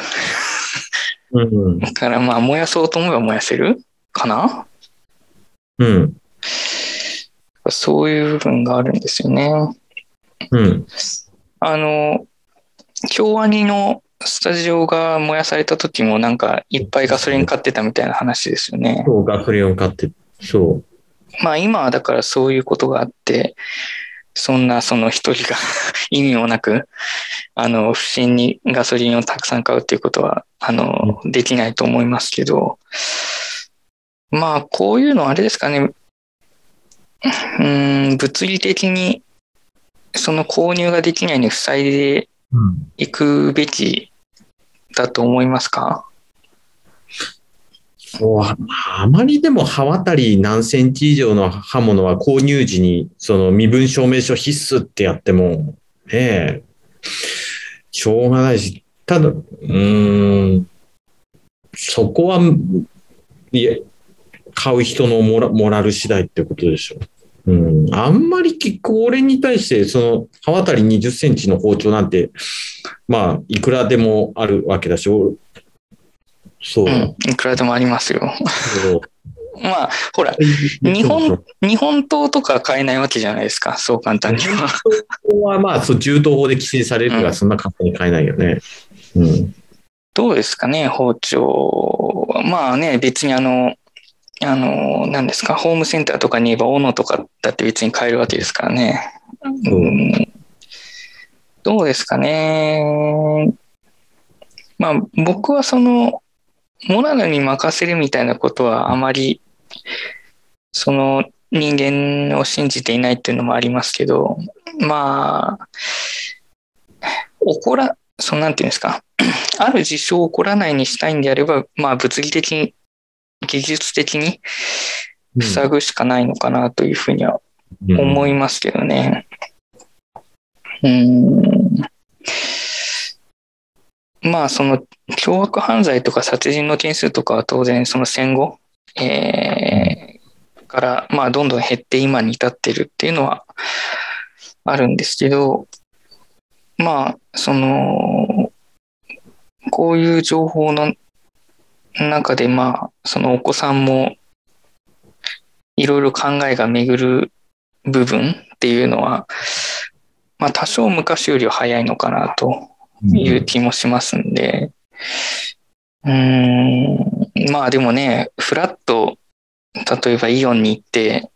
うん。だからまあ燃やそうと思えば燃やせるかなうん。そういう部分があるんですよね。うん。あの、京アニのスタジオが燃やされた時もなんかいっぱいガソリン買ってたみたいな話ですよね。そう、ガソリンを買って、そう。まあ今はだからそういうことがあって、そんなその一人が 意味もなく、あの、不審にガソリンをたくさん買うっていうことは、あの、できないと思いますけど、まあこういうのはあれですかね、うーん、物理的にその購入ができないように塞いでうん。いくべきだと思いますか？ああまりでも刃渡り何センチ以上の刃物は購入時にその身分証明書必須ってやっても、ねえ、しょうがないし、ただ、うん、そこは、いえ、買う人のモラモラル次第ってことでしょ。ううん、あんまりきこれに対して、その刃渡り20センチの包丁なんて、まあ、いくらでもあるわけだし、そう。うん、いくらでもありますよ。まあ、ほら、日本、日本刀とか買えないわけじゃないですか、そう簡単には。はまあ、そう銃刀法で規制されるから、そんな簡単に買えないよね。うん。どうですかね、包丁。まあね、別にあの、あの、何ですか、ホームセンターとかに言えば、斧とかだって別に買えるわけですからね。うん、どうですかね。まあ、僕はその、モラルに任せるみたいなことはあまり、その人間を信じていないっていうのもありますけど、まあ、怒ら、そのなんていうんですか、ある事象を起こらないにしたいんであれば、まあ物理的に、技術的に塞ぐしかないのかなというふうには思いますけどね。うん。まあその凶悪犯罪とか殺人の件数とかは当然その戦後、えー、からまあどんどん減って今に至ってるっていうのはあるんですけど、まあその、こういう情報の中でまあそのお子さんもいろいろ考えが巡る部分っていうのは、まあ多少昔よりは早いのかなという気もしますんで、うーん、まあでもね、フラッと、例えばイオンに行って、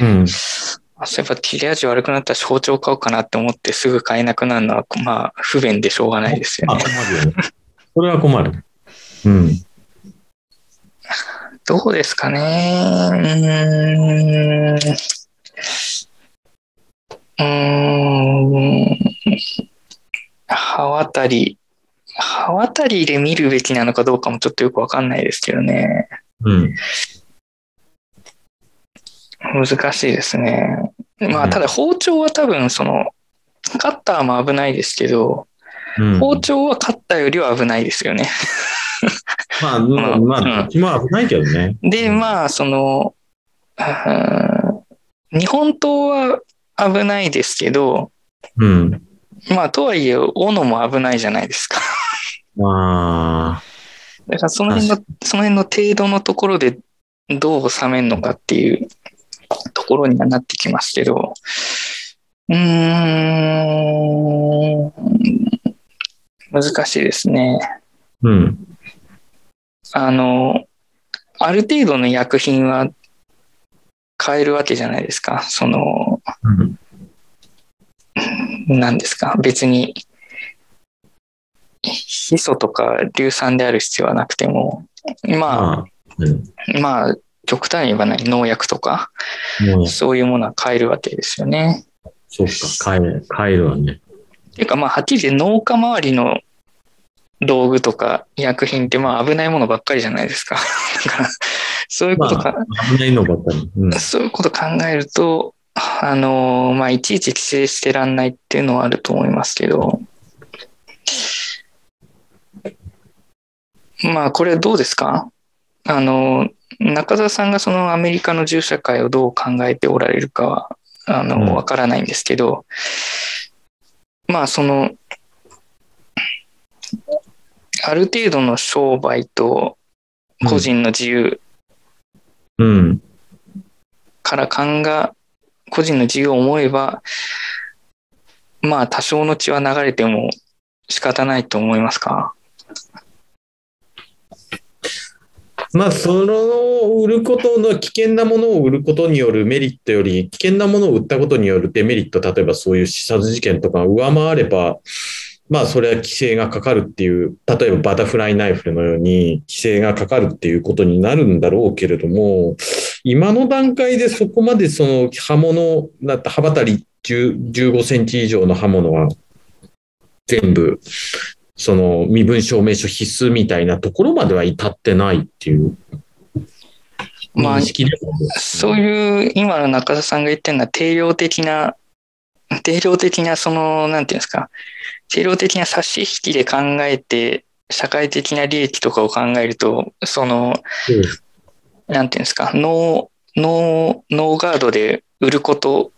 うん。そういえば切れ味悪くなったし包丁買おうかなって思ってすぐ買えなくなるのは、まあ不便でしょうがないですよあ、ね。困るよね。それは困る。うん。どうですかね。うーん。うーん。刃渡り。刃渡りで見るべきなのかどうかもちょっとよくわかんないですけどね。うん。難しいですね。まあ、うんただ包丁は多分、その、カッターも危ないですけど、うん、包丁はカッターよりは危ないですよね。まあ、まあ まあ、うんどっちも危ないけどね。で、まあ、その、うん日本刀は危ないですけど、うん。まあ、とはいえ、斧も危ないじゃないですか。まあ、だから、その辺の、その辺の程度のところでどう収めるのかっていうところにはなってきますけど、うーん、難しいですね。うん。あの、ある程度の薬品は買えるわけじゃないですか。その、うん。何ですか？別に、ヒ素とか硫酸である必要はなくても、ままあ、うん。あ、まあ、極端に言えばない農薬とか、もう、そういうものは買えるわけですよね。そうか、買える、買えるわね。っていうか、まあ、はっきり言って農家周りの道具とか薬品って、まあ、危ないものばっかりじゃないですか。だから、そういうことか、危ないのばっかり。うん。そういうこと考えると、あの、まあ、いちいち規制してらんないっていうのはあると思いますけど、まあ、これどうですか？あの、中澤さんがそのアメリカの銃社会をどう考えておられるかは、あうん。の、わからないんですけど、まあ、その、ある程度の商売と個人の自由うん。から勘が個人の自由を思えば、まあ多少の血は流れても仕方ないと思いますか？まあ、その売ることの危険なものを売ることによるメリットより、危険なものを売ったことによるデメリット、例えばそういう刺殺事件とか上回れば、まあ、それは規制がかかるっていう、例えばバタフライナイフのように規制がかかるっていうことになるんだろうけれども、今の段階でそこまでその刃物、だって刃渡り10 15センチ以上の刃物は全部、その身分証明書必須みたいなところまでは至ってないっていうまあそういう今の中田さんが言ってるのは定量的な、定量的なその、なんていうんですか、定量的な差し引きで考えて、社会的な利益とかを考えると、その、うんなんていうんですか、ノー、ノー、ノーガードで売ること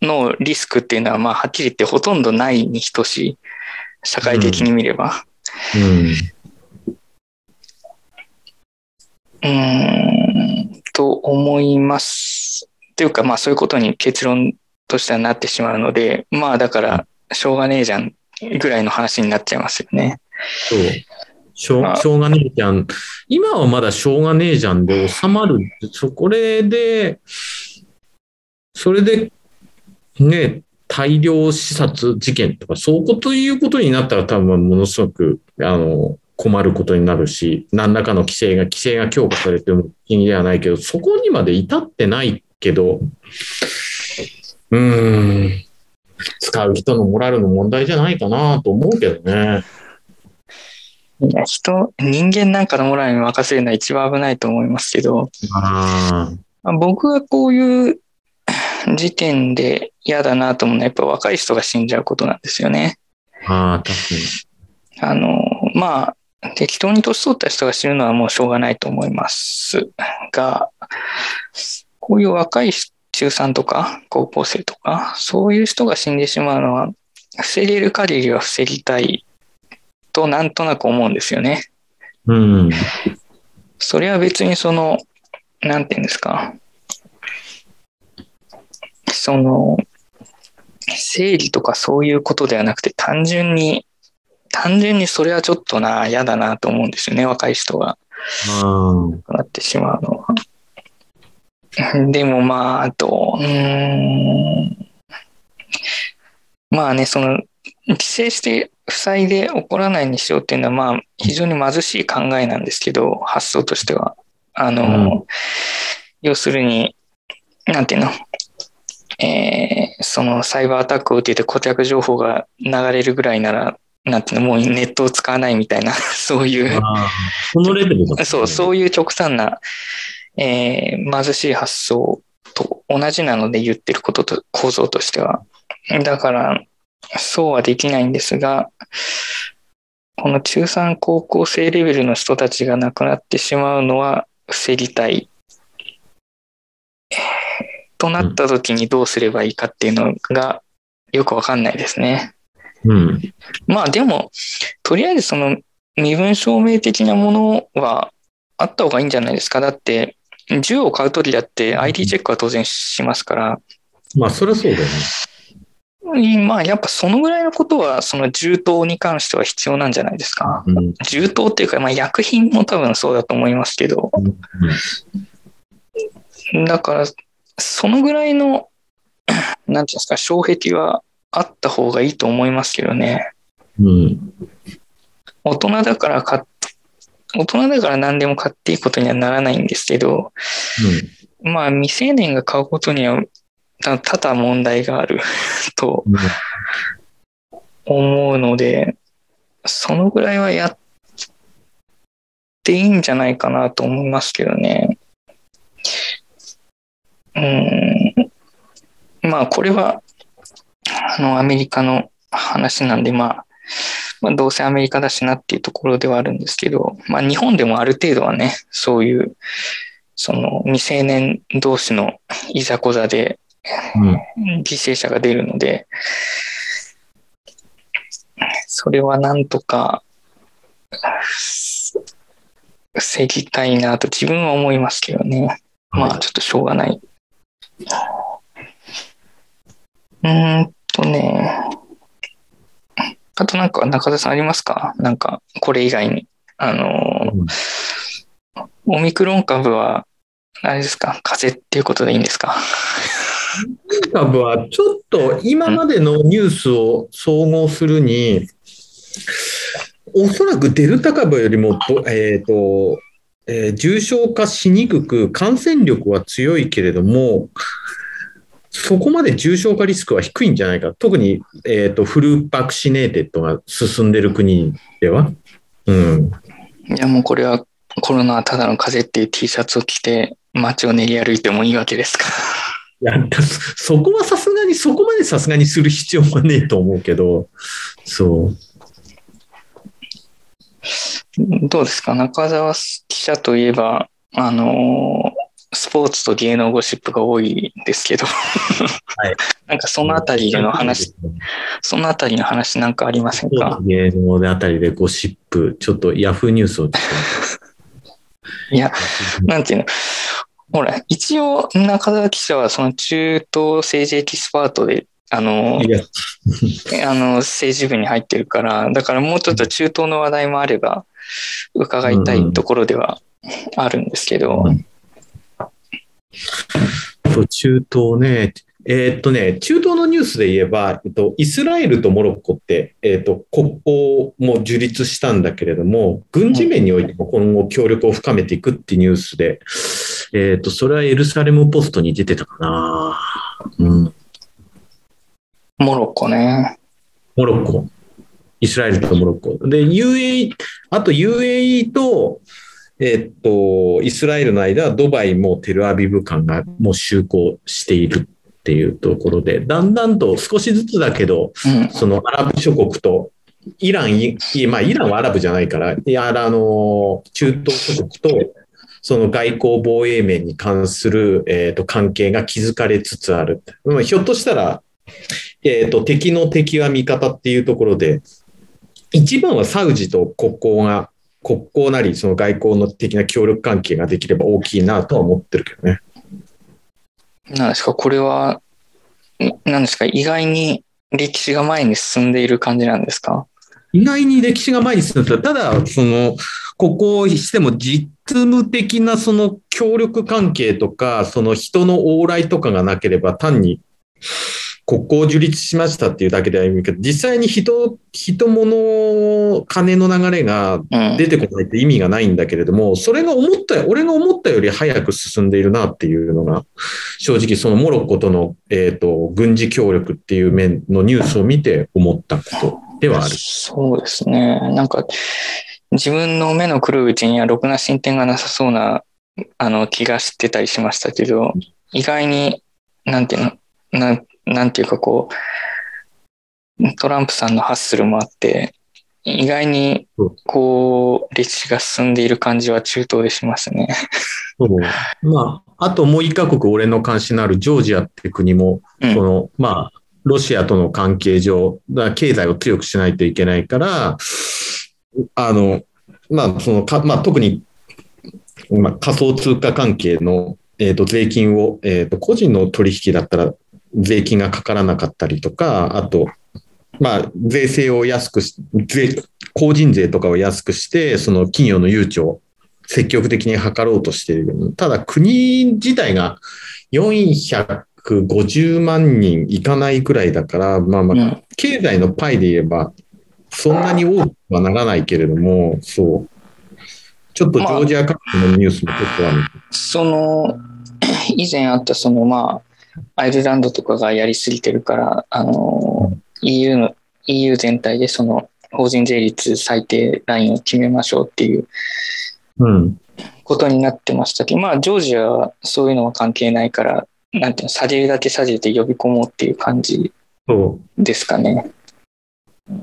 のリスクっていうのは、まあ、はっきり言ってほとんどないに等しい。社会的に見れば。うんうーん。思います。というか、まあそういうことに結論としてはなってしまうので、まあだから、しょうがねえじゃんぐらいの話になっちゃいますよね。そう。しょしょうがねえじゃん。今はまだしょうがねえじゃんで収まる。そこれで、それで、ね、大量視察事件とか、そうこということになったら多分ものすごく、あの、困ることになるし、何らかの規制が、規制が強化されても意味ではないけど、そこにまで至ってないけど、うーん、使う人のモラルの問題じゃないかなと思うけどね。いや人、人間なんかのモラルに任せるのは一番危ないと思いますけど、僕がこういう 時点で嫌だなと思うのはやっぱ若い人が死んじゃうことなんですよね。ああ、確かに。あの、まあ、適当に年取った人が死ぬのはもうしょうがないと思いますが、こういう若い中3とか高校生とか、そういう人が死んでしまうのは、防げる限りは防ぎたいとなんとなく思うんですよね。うん。それは別にその、なんていうんですか。その、正義とかそういうことではなくて、単純に、単純にそれはちょっとな、嫌だなと思うんですよね、若い人があなってしまうのは。でもまあ、あと、うーん。まあね、その、規制して塞いで起こらないにしようっていうのは、まあ、非常に貧しい考えなんですけど、発想としては。あの、うん要するに、なんていうの、えーそのサイバーアタックを受けて顧客情報が流れるぐらいなら、なんていうの、もうネットを使わないみたいな、そういうあ。そのレベル。そう、そういう極端な、えー貧しい発想と同じなので言ってることと、構造としては。だから、そうはできないんですが、この中3高校生レベルの人たちが亡くなってしまうのは防ぎたい。えーとなった時にどうすればいいかっていうのがよくわかんないですね。うん。まあでも、とりあえずその身分証明的なものはあった方がいいんじゃないですか。だって、銃を買うときだって ID チェックは当然しますから、まあ、そりゃそうだよね。まあやっぱそのぐらいのことはその銃刀に関しては必要なんじゃないですか。うん。銃刀っていうか、まあ薬品も多分そうだと思いますけど、だから、そのぐらいの、なんていうんですか、障壁はあった方がいいと思いますけどね。うん。大人だから買っ大人だから何でも買っていいことにはならないんですけど、まあ未成年が買うことにはた多々問題がある とうん。思うので、そのぐらいはやっていいんじゃないかなと思いますけどね。うん。まあこれは、あのアメリカの話なんで、まあ、まあどうせアメリカだしなっていうところではあるんですけど、まあ日本でもある程度はね、そういう、その未成年同士のいざこざでうん。犠牲者が出るので、それはなんとか防ぎたいなと自分は思いますけどね。まあちょっとしょうがない。うーんとね。あとなんか中田さんありますか？なんかこれ以外に。あの、オミクロン株は、あれですか？風邪っていうことでいいんですか？株はちょっと今までのニュースを総合するに、おそらくデルタ株よりも、えっ、と、えー重症化しにくく、感染力は強いけれども、そこまで重症化リスクは低いんじゃないか。特に、えっ、と、 full vaccinated が進んでる国では。うん。いやもうこれはコロナはただの風邪っていう T シャツを着て街を練り歩いてもいいわけですか。いや、だそそこはさすがに、そこまでさすがにする必要はねえと思うけど、そう。どうですか？中澤記者といえば、あのースポーツと芸能ゴシップが多いですけど、い。なんかそのあたりでの話、そのあたりの話なんかありませんか？芸能であたりでゴシップ、ちょっとヤフーニュースを いや、となんていうの？ほら、一応、中澤記者はその中東政治エキスパートで、あの、あの政治部に入ってるから、だからもうちょっと中東の話題もあれば、伺いたいところではあるんですけど、うん。そう中東ね、えーっとね、中東のニュースで言えば、えっと、イスラエルとモロッコって、えーっと、国交も樹立したんだけれども、軍事面においても今後協力を深めていくっていうニュースで、えーっと、それはエルサレムポストに出てたかな。うん。モロッコね。モロッコ。イスラエルとモロッコ。で、UAE、あと UAE と、えっと、イスラエルの間はドバイもテルアビブ間がもう就航しているっていうところで、だんだんと少しずつだけど、うん。そのアラブ諸国と、イラン、いまあ、イランはアラブじゃないから、いや、あの、中東諸国と、その外交防衛面に関する、えっと関係が築かれつつある。まあひょっとしたら、えっと敵の敵は味方っていうところで、一番はサウジと国交が、国交なり、その外交の的な協力関係ができれば大きいなとは思ってるけどね。なんですか、これは、んなんですか、意外に歴史が前に進んでいる感じなんですか？意外に歴史が前に進んでた。ただ、その、ここをしても実務的なその協力関係とか、その人の往来とかがなければ単に国交を樹立しましたっていうだけでは意味けど、実際に人、人物、金の流れがうん。出てこないって意味がないんだけれども、それが思った、俺が思ったより早く進んでいるなっていうのが、正直そのモロッコとの、えっ、と、軍事協力っていう面のニュースを見て思ったことではある。そうですね。なんか、自分の目の狂ううちにはろくな進展がなさそうな、あの、気がしてたりしましたけど、意外に、なんていうの、なん、なんていうかこう、トランプさんのハッスルもあって、意外にうん、こう、歴史が進んでいる感じは中東でしますね。まあ、あともう一カ国、俺の関心のあるジョージアって国も、うんその、まあ、ロシアとの関係上、経済を強くしないといけないから、あの、まあ、そのか、まあ、特に、まあ、仮想通貨関係の、えっ、と、税金を、えっ、と、個人の取引だったら、税金がかからなかったりとか、あと、まあ、税制を安くし、税、法人税とかを安くして、その企業の誘致を積極的に図ろうとしている。ただ国自体が450万人いかないくらいだから、まあまあ、うん。経済のパイで言えば、そんなに多くはならないけれども、そう。ちょっとジョージア各国のニュースもちょっとある。その、以前あったその、まあ、アイルランドとかがやりすぎてるから、あの、EU の、EU 全体でその、法人税率最低ラインを決めましょうっていううん。ことになってましたけど、まあ、ジョージアはそういうのは関係ないから、なんていうの、下げるだけ下げて呼び込もうっていう感じ。ですかね。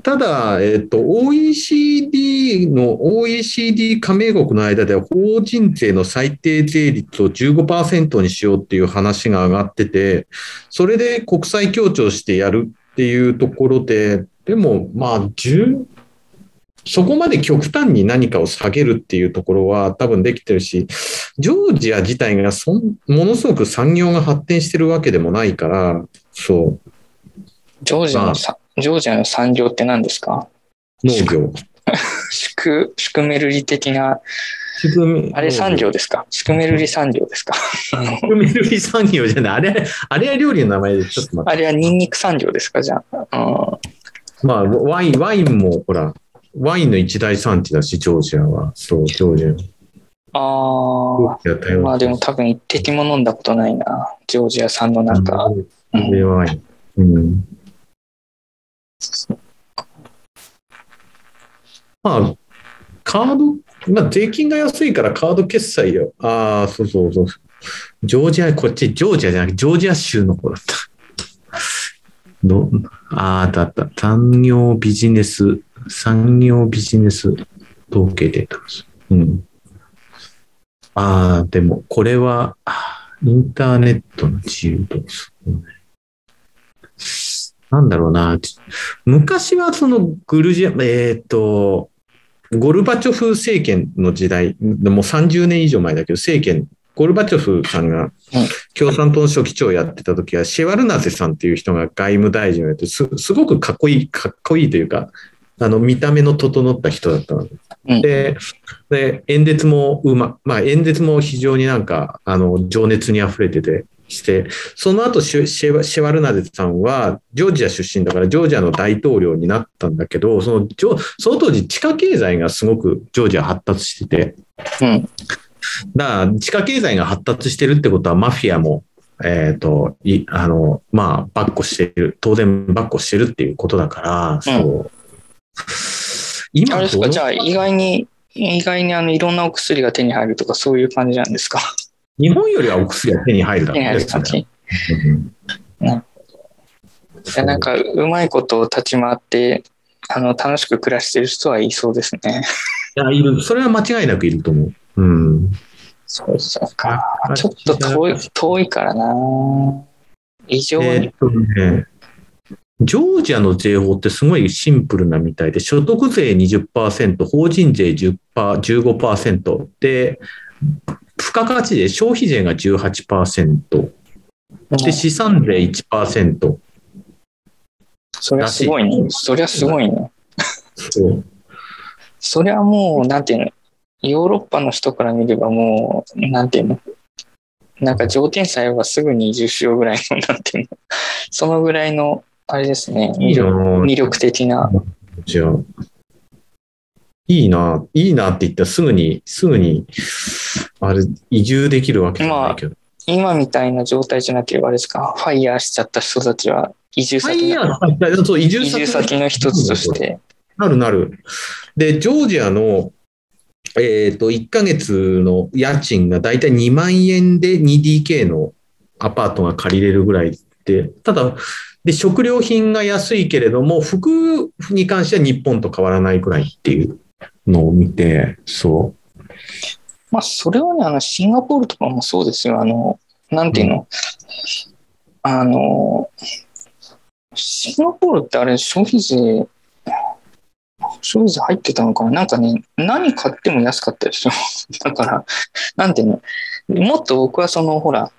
ただ、えっと、OECD の、OECD 加盟国の間では、法人税の最低税率を15%にしようっていう話が上がってて、それで国際協調してやるっていうところで、でも、まあ、10そこまで極端に何かを下げるっていうところは多分できてるし、ジョージア自体がそんものすごく産業が発展してるわけでもないから、そう、ジョージアのさ、ジョージアの産業って何ですか？農業。シュク、シュクメルリ的な、あれ産業ですか？シュクメルリ産業ですか？シクメルリ産業じゃない。あれ、あれは料理の名前でちょっと待っあれはニンニク産業ですか？じゃあ。う。まあ、ワイン、ワインも、ほら、ワインの一大産地だし、ジョージアは。そう、ジョージア。ジああ、まあでも多分一滴も飲んだことないな。ジョージア産のなんか。うんでワイン。うん。まあ、カード、まあ、税金が安いからカード決済よ。ああ、そうそうそう。ジョージア、こっち、ジョージアじゃなくて、ジョージア州の方だった。どああ、だった。産業ビジネス、産業ビジネス統計データです。うん。ああ、でも、これは、インターネットの自由度。そうねなんだろうな。昔はそのグルジア、えっ、と、ゴルバチョフ政権の時代、もう30年以上前だけど、政権、ゴルバチョフさんが共産党の書記長をやってた時は、シェワルナゼさんっていう人が外務大臣をやってす、すごくかっこいい、かっこいいというか、あの、見た目の整った人だったの。うんで、で、演説もうま、まあ演説も非常になんか、あの、情熱に溢れてて、して、その後シュシェワシェワルナゼさんは、ジョージア出身だから、ジョージアの大統領になったんだけど、その、ジョその当時、地下経済がすごくジョージア発達してて、うん。だから、地下経済が発達してるってことは、マフィアも、えっ、と、い、あの、まあ、ばっこしてる、当然ばっこしてるっていうことだから、そう。今あれですか、じゃあ意外に、意外にあのいろんなお薬が手に入るとかそういう感じなんですか？日本よりはお薬が手に入るだろうね入る感じ。うんいやなんかうまいこと立ち回って、あの楽しく暮らしてる人はいそうですね。いや、いる。それは間違いなくいると思う。うん。そうそうか。ちょっと遠い、遠いからな。異常に。えーっとね、ジョージアの税法ってすごいシンプルなみたいで、所得税20%、法人税10%、15%で、付加価値で消費税が18%、で、資産税1%。そりゃすごいね。そりゃすごいね。そう。そりゃもう、なんていうの、ヨーロッパの人から見ればもう、なんていうの、なんか条件さえあればすぐに移住しようぐらいの、なんていうの、そのぐらいの、あれですね、魅力魅力的な。いいな、いいなって言ったらすぐに、すぐに、あれ、移住できるわけじゃないけど。今みたいな状態じゃなければあれですか、ファイヤーしちゃった人たちは移住先の移住先の一つとして。なるなる。で、ジョージアの、えっ、と、1ヶ月の家賃がだいたい2万円で 2DK のアパートが借りれるぐらいで、ただ、で、食料品が安いけれども、服に関しては日本と変わらないくらいっていうのを見て、そまあ、それはね、あの、シンガポールとかもそうですよ。あの、なんていうの、あの、シンガポールってあれ、消費税、消費税入ってたのかな？なんかね、何買っても安かったですよ。だから、なんていうの、もっと僕はその、ほら、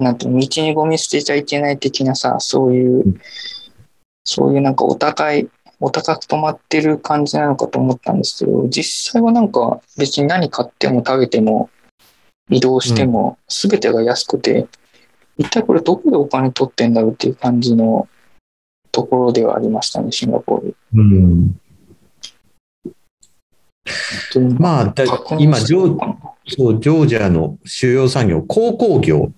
なんていうの、道にゴミ捨てちゃいけない的なさ、そういううん。そういうなんかお高い、お高く止まってる感じなのかと思ったんですけど、実際はなんか別に何買っても食べても移動しても全てが安くて、一体これどこでお金取ってんだろうっていう感じのところではありましたね、シンガポール。う。うん。まあ、だ今、ジョーそう、ジョージアの主要産業、鉱工業、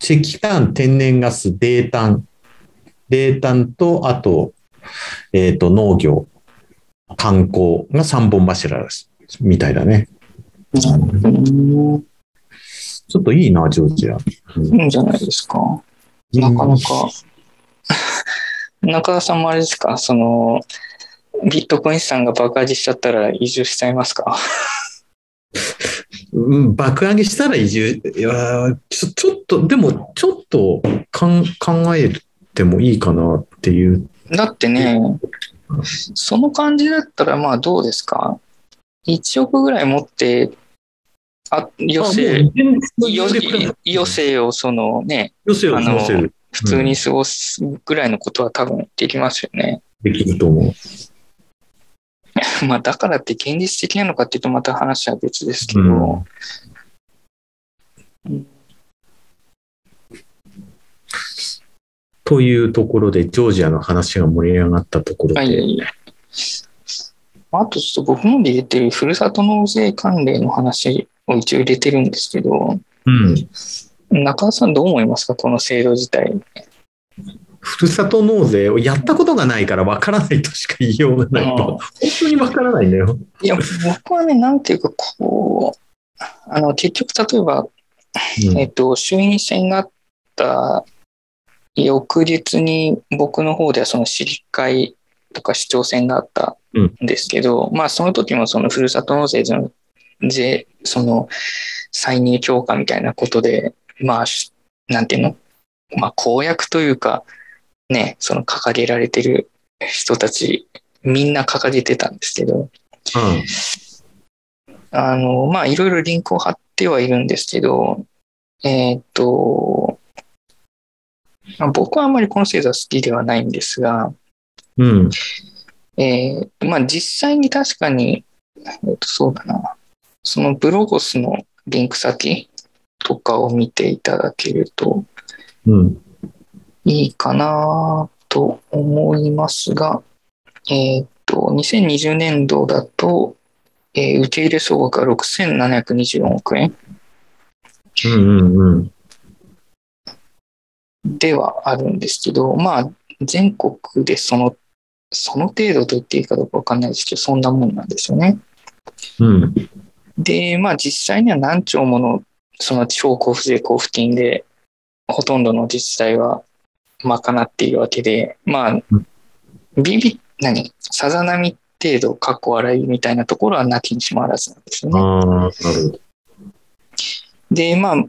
石炭、天然ガス、泥炭、泥炭と、あと、えっ、と、農業、観光が三本柱です。みたいだね。うんちょっといいな、ジョージア。いいんじゃないですか。なかなか。中田さんもあれですか、その、ビットコイン資産が爆上げしちゃったら移住しちゃいますか？うん、爆上げしたら移住、いやーちょちょっと、でも、ちょっとかん考えてもいいかなっていう。だってね、その感じだったらまあどうですか ?1 億ぐらい持って、あ余生、余余生をそのね、余生を。普通に過ごすぐらいのことは多分できますよね。できると思う。まあだからって現実的なのかっていうとまた話は別ですけど、うんというところで、ジョージアの話が盛り上がったところで、はい。あとちょっと僕ので入れてるふるさと納税関連の話を一応入れてるんですけど、うん、中田さんどう思いますか？この制度自体。ふるさと納税をやったことがないからわからないとしか言いようがない。うん本当にわからないんだよ。いや、僕はね、なんていうか、こう、あの、結局、例えば、うんえっと、衆院選があった翌日に僕の方ではその市議会とか市長選があったんですけど、まあその時もそのふるさと納税の税、その歳入強化みたいなことで、まあ、しなんていうの？まあ公約というか、ね、その掲げられてる人たち、みんな掲げてたんですけど、あの、まあ、いろいろリンクを貼ってはいるんですけど、えーっと、まあ僕はあんまりこの制度は好きではないんですが、うん。えーまあ、実際に確かに、えーとそうだな、そのブロゴスのリンク先とかを見ていただけるとうん。いいかなと思いますが、えっ、と、2020年度だと、えー受け入れ総額は6724億円うん。うん。うん。ではあるんですけど、まあ、全国でその、その程度と言っていいかどうかわかんないですけど、そんなもんなんですよね。うん。で、まあ実際には何兆ものその地方交付税交付金でほとんどの自治体は賄っているわけで、まあうん、ビビ、何？さざ波程度、かっこ笑いみたいなところはなきにしもあらずなんですよね。ああ、なるほど。で、まあ、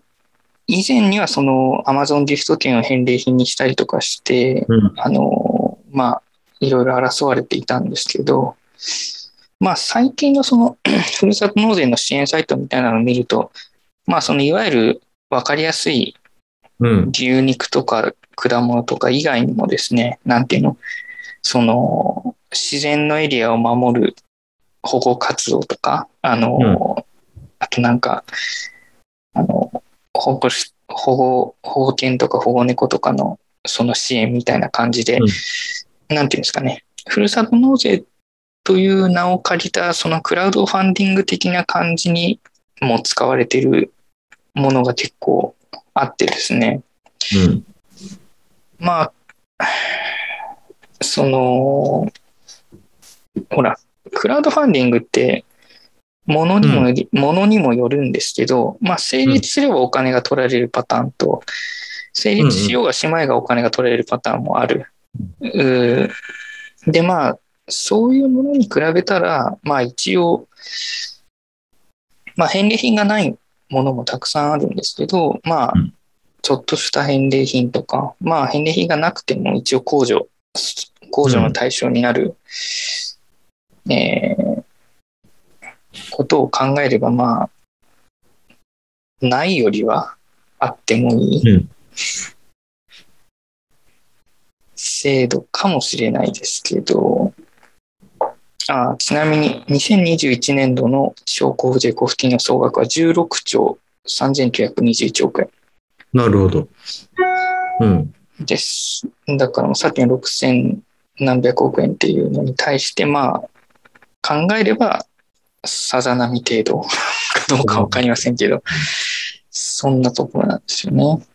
以前にはその Amazon ギフト券を返礼品にしたりとかして、うん。あの、まあ、いろいろ争われていたんですけど、まあ、最近のその、ふるさと納税の支援サイトみたいなのを見ると、まあ、その、いわゆる分かりやすいうん。牛肉とか果物とか以外にもですね、なんていうの、その、自然のエリアを守る保護活動とか、あの、あとなんか、あの、保護し、保護、保護犬とか保護猫とかのその支援みたいな感じで、なんていうんですかね、ふるさと納税という名を借りたそのクラウドファンディング的な感じにも使われているものが結構あってですね、うん。まあ、その、ほら、クラウドファンディングって、ものにもより、ものにもよるんですけど、まあ、成立すればお金が取られるパターンと、成立しようがしまいがお金が取られるパターンもある。うーで、まあ、そういうものに比べたら、まあ一応、まあ返礼品がないものもたくさんあるんですけど、まあうん、ちょっとした返礼品とか、まあ返礼品がなくても一応控除、控除の対象になる、えーことを考えれば、まあ、ないよりはあってもいいうん。制度かもしれないですけど、あちなみに2021年度の地方交付税交付金の総額は16兆3921億円なるほど。うん。です。だからさっきの6000何百億円っていうのに対して、まあ、考えれば、さざ波程度か どうかわかりませんけど、そんなところなんですよね。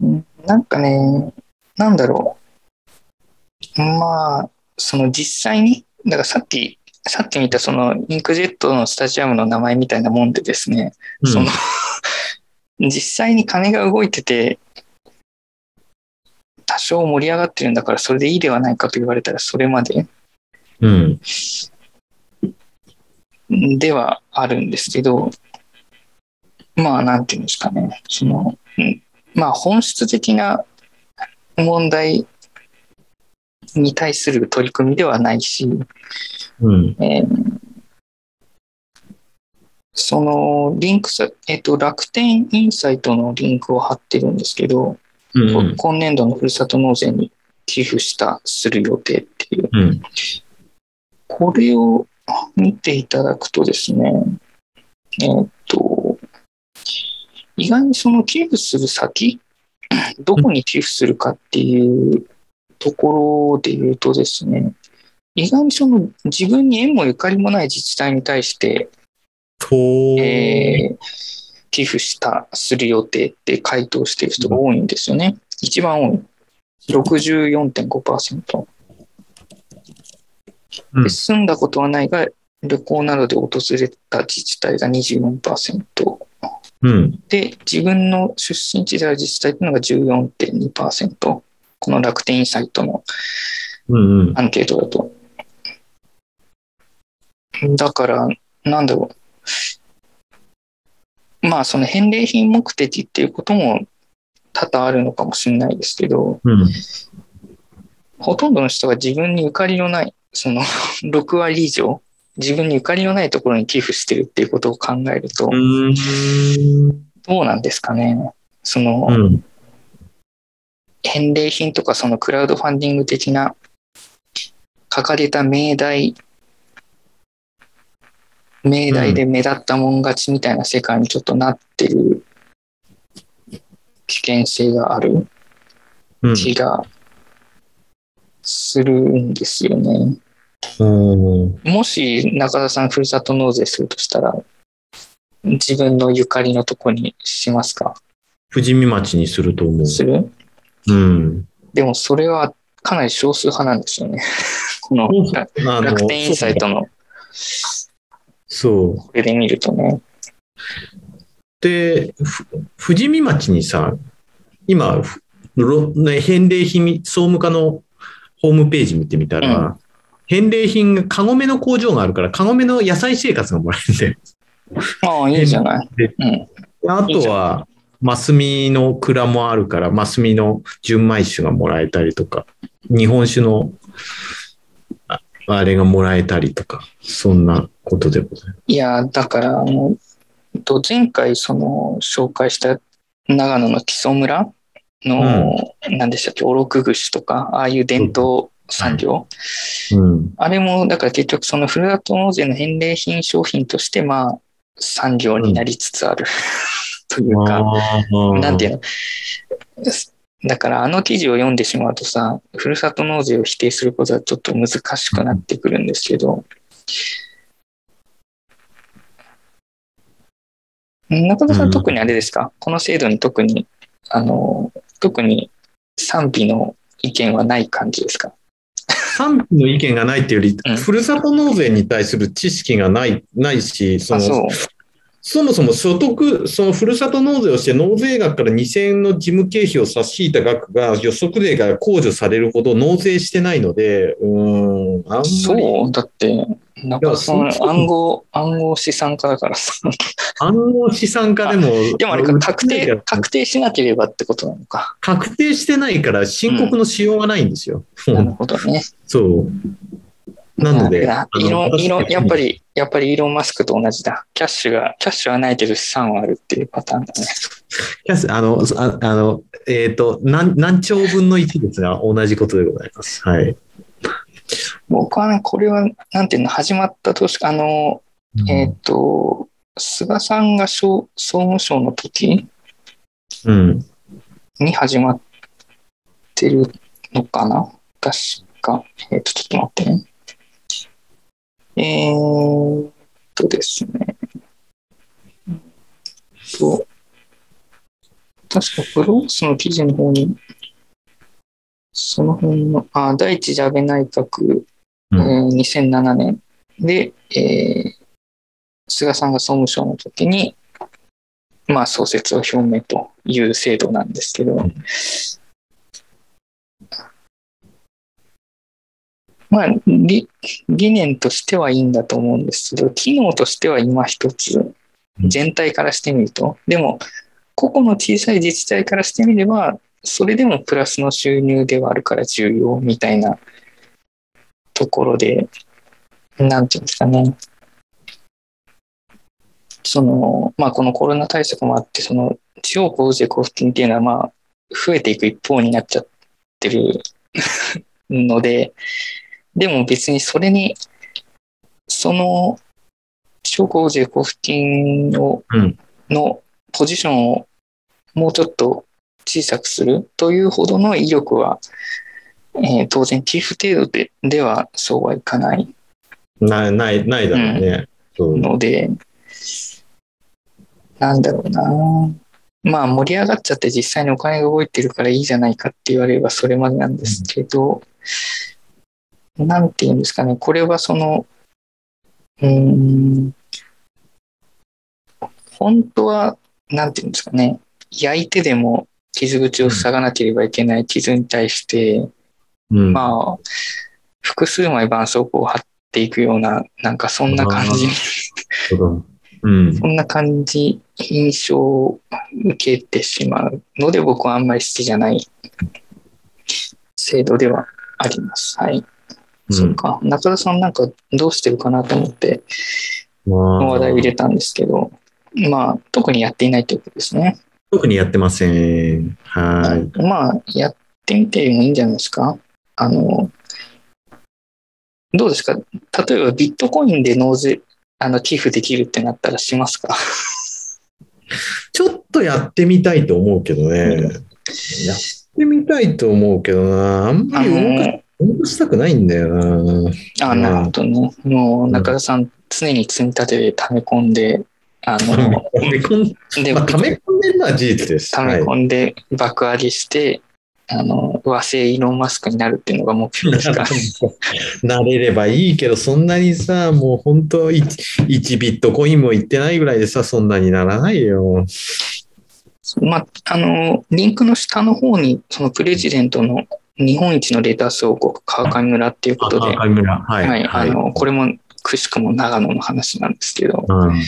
うんなんかね、なんだろう。まあ、その実際に、だからさっき、さっき見たそのインクジェットのスタジアムの名前みたいなもんでですね、その、実際に金が動いてて、多少盛り上がってるんだからそれでいいではないかと言われたらそれまでうん。ではあるんですけど、まあなんていうんですかね、その、うんまあ本質的な問題に対する取り組みではないし、うん。えーそのリンクさ、えっと、楽天インサイトのリンクを貼ってるんですけど、うん。今年度のふるさと納税に寄付した、する予定っていう。うん。これを見ていただくとですね、えーっと、意外にその寄付する先、どこに寄付するかっていうところで言うとですね、意外にその自分に縁もゆかりもない自治体に対して、と、えー寄付した、する予定って回答している人が多いんですよね。一番多い。64.5%。うんで住んだことはないが、旅行などで訪れた自治体が24%。うん。で、自分の出身地である自治体というのが14.2%。この楽天インサイトのうん。うん。アンケートだと。だから、なんだろう。まあ、その返礼品目的っていうことも多々あるのかもしれないですけど、うん。ほとんどの人が自分にゆかりのない、その6割以上自分にゆかりのないところに寄付してるっていうことを考えると、うん。どうなんですかね。その、うん。返礼品とかそのクラウドファンディング的な書かれた命題、命題で目立ったもん勝ちみたいな世界にちょっとなってる危険性があるうん。気がするんですよね。うんもし中田さんふるさと納税するとしたら、自分のゆかりのとこにしますか？富士見町にすると思う。する？うん。でもそれはかなり少数派なんですよね。この楽あの楽天インサイトのそう。これで見るとね。で、ふ富士見町にさ、今、ね、返礼品、総務課のホームページ見てみたら、う返礼品がカゴメの工場があるから、カゴメの野菜生活がもらえるんだよ。ああ、いいじゃない。うん。あとは、マスミの蔵もあるから、マスミの純米酒がもらえたりとか、日本酒のああれがもらえたりとか、そんなことでございます。いや、だから、あの、と前回その紹介した長野の木曽村の、何でしたっけ、おろく串とか、ああいう伝統産業？うん。あれも、だから結局そのふるさと納税の返礼品商品として、まあ、産業になりつつある、というか、なんていうの？だからあの記事を読んでしまうとさ、ふるさと納税を否定することはちょっと難しくなってくるんですけど、中田さうんん特にあれですか、この制度に特に、あの、特に賛否の意見はない感じですか？賛否の意見がないっていうより、うん。ふるさと納税に対する知識がない、ないし、そあ、の、そもそも所得、そのふるさと納税をして納税額から2000円の事務経費を差し引いた額が予測税が控除されるほど納税してないので、うーん、あんまり。そう、だって、中田さんいやそう暗号、暗号資産家だからさ。暗号資産家でも。でもあれか、確定、確確定しなければってことなのか。確定してないから申告のしようがないんですよ。なるほどね。そう。なので、なあのやっぱり、やっぱりイーロン・マスクと同じだ。キャッシュが、キャッシュはないけど資産はあるっていうパターンだね。キャスあの、ああの、えっ、と何、何兆分の1ですが、同じことでございます。はい。僕はね、これは、なんていうの、始まった年、あの、えっ、と、菅さんが総総務省の時うん。に始まってるのかな？確か。えっ、と、ちょっと待ってね。えーっとですね。と、確かブロースの記事の方に、その辺の、あ、第一次安倍内閣、うん。えー2007年。で、えー菅さんが総務省の時に、まあ、創設を表明という制度なんですけど、まあ、理理念としてはいいんだと思うんですけど、機能としては今一つ、全体からしてみると、でも、個々の小さい自治体からしてみれば、それでもプラスの収入ではあるから重要みたいなところで、なんていうんですかね。その、まあ、このコロナ対策もあって、その、地方交税交付金っていうのは、まあ、増えていく一方になっちゃってるので、でも別にそれに、その、地方交税交付金を、うんのポジションをもうちょっと小さくするというほどの威力は、えー当然寄付程度でではそうはいかないない、ない、ないだろうね。そうので、なんだろうな。まあ盛り上がっちゃって実際にお金が動いてるからいいじゃないかって言われればそれまでなんですけど、なんて言うんですかね。これはその、うーん、本当は、なんて言うんですかね。焼いてでも傷口を塞がなければいけない傷に対して、うん。まあ、複数枚絆創膏を貼っていくような、なんかそんな感じ、うん。そんな感じ、印象を受けてしまうので、僕はあんまり好きじゃない制度ではあります。はい。そっか。中田さんなんかどうしてるかなと思ってま話題を入あ、れたんですけど、まあ、特にやっていないということですね。特にやってません。はい。まあ、やってみてもいいんじゃないですか。あの、どうですか？例えばビットコインで納税、あの、寄付できるってなったらしますか？ちょっとやってみたいと思うけどね。やってみたいと思うけどな。あんまあり動かの、動かしたくないんだよな。あ、なるほどね。もう、中田さん、常に積み立てで溜め込んで、あの、溜め込んで、まあ、溜め込んでるのは事実です。溜めはい込んで爆上げして、あの、和製イーロン・マスクになるっていうのが目標ですから。なれればいいけど、そんなにさ、もう本当1、1ビットコインもいってないぐらいでさ、そんなにならないよ。まあ、あの、リンクの下の方に、そのプレジデントの日本一のレタス王国、川上村っていうことで、赤村。はい。はい、あの、これもくしくも長野の話なんですけど、はい。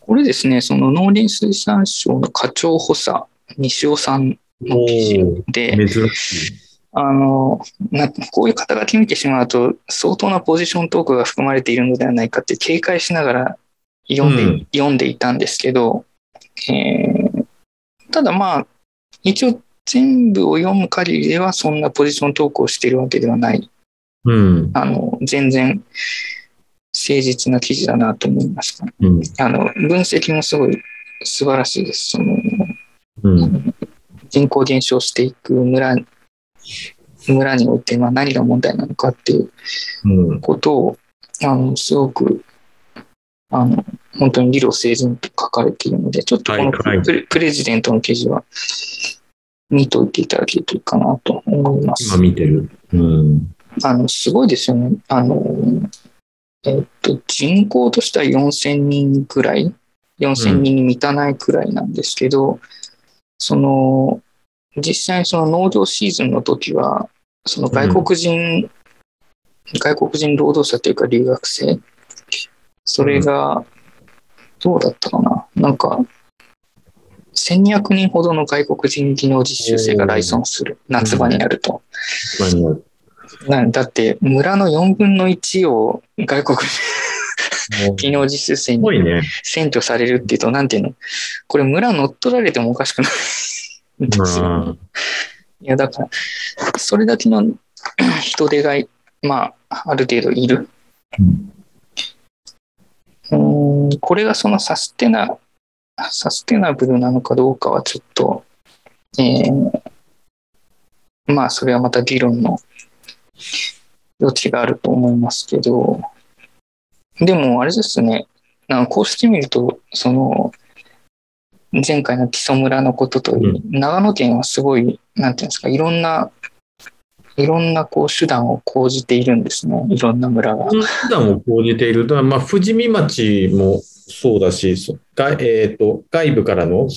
これですね、その農林水産省の課長補佐、西尾さんの記事おで、ー珍しい。あの、なこういう肩書き見てしまうと、相当なポジショントークが含まれているのではないかって警戒しながら読んで,、うん読んでいたんですけど、えーただまあ、一応全部を読む限りではそんなポジショントークをしているわけではない。うん。あの、全然誠実な記事だなと思いました。うん。あの、分析もすごい素晴らしいです。その、うん。人口減少していく村村においてまあ何が問題なのかっていううん。ことをあのすごくあの本当に理路整然と書かれているのでちょっとこのはいはいプレジデントの記事は見といていただけるといいかなと思います今。見てる。うん。あのすごいですよね。あのえっと人口としては4000人くらい？4000人に満たないくらいなんですけど、その実際にその農業シーズンの時はその外国人、外国人労働者というか留学生それがどうだったかな？なんか1200人ほどの外国人技能実習生が来村する夏場になると。なだって村の4分の1を外国人技能実習生すに。占拠されるっていうと、なんていうの？これ村乗っ取られてもおかしくないんですよ。うんいや、だから、それだけの人手が、まあ、ある程度いる。うーん、これがそのサステナ、サステナブルなのかどうかはちょっと、えーまあ、それはまた議論の余地があると思いますけど、でも、あれですね、なんかこうしてみると、その、前回の木曽村のことといい、長野県はすごい、なんていうんですか、いろんな、いろんなこう手段を講じているんですね、いろんな村が。普段を講じていると、まあ、富士見町もそうだし、えー、と外部からの、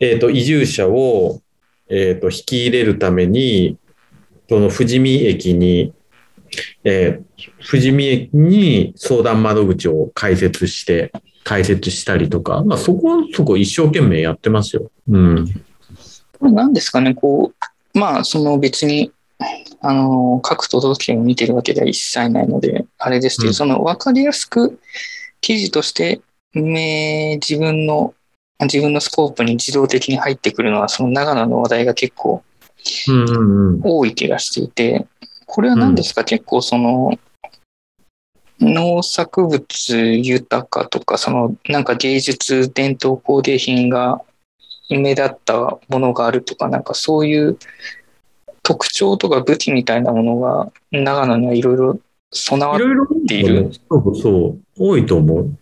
えー、と移住者を、えー、と引き入れるために、その富士見駅に、えー富士見駅に相談窓口を開設して、開設したりとか、まあ、そこはそこ一生懸命やってますよ。うん。これ何ですかね、こう、まあ、その別に、あの、各都道府県を見てるわけでは一切ないので、あれですけど、うん。その分かりやすく記事として、め自分の、自分のスコープに自動的に入ってくるのは、その長野の話題が結構うんうんうん。多い気がしていて、これは何ですか、結構その、農作物豊かとか、そのなんか芸術伝統工芸品が目立ったものがあるとか、なんかそういう特徴とか武器みたいなものが長野にはいろいろ備わっている。そうそう、多いと思う。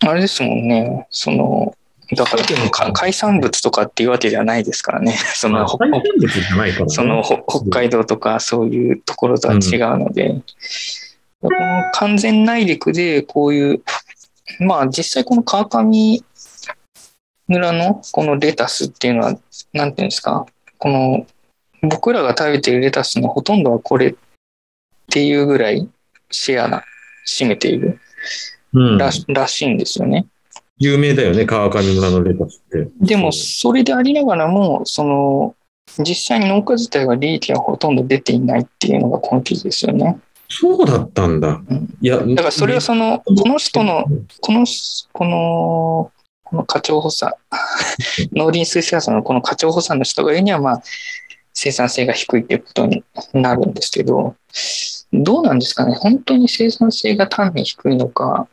あれですもんね、その、だからか海産物とかっていうわけではないですからね、その、北海道。とかそういうところとは違うので、この完全内陸でこういう、まあ実際この川上村のこのレタスっていうのは、なんていうんですか、この僕らが食べてるレタスのほとんどはこれっていうぐらいシェアな、占めているうんら,、らしいんですよね。有名だよね、川上村のレタスって。でも、それでありながらも、その、実際に農家自体は利益がほとんど出ていないっていうのがこの記事ですよね。そうだったんだ。うんいや、だからそれはその、この人の、この、この、この課長補佐、農林水産省のこの課長補佐の人が言うには、まあ、生産性が低いっていうことになるんですけど、どうなんですかね？本当に生産性が単に低いのか、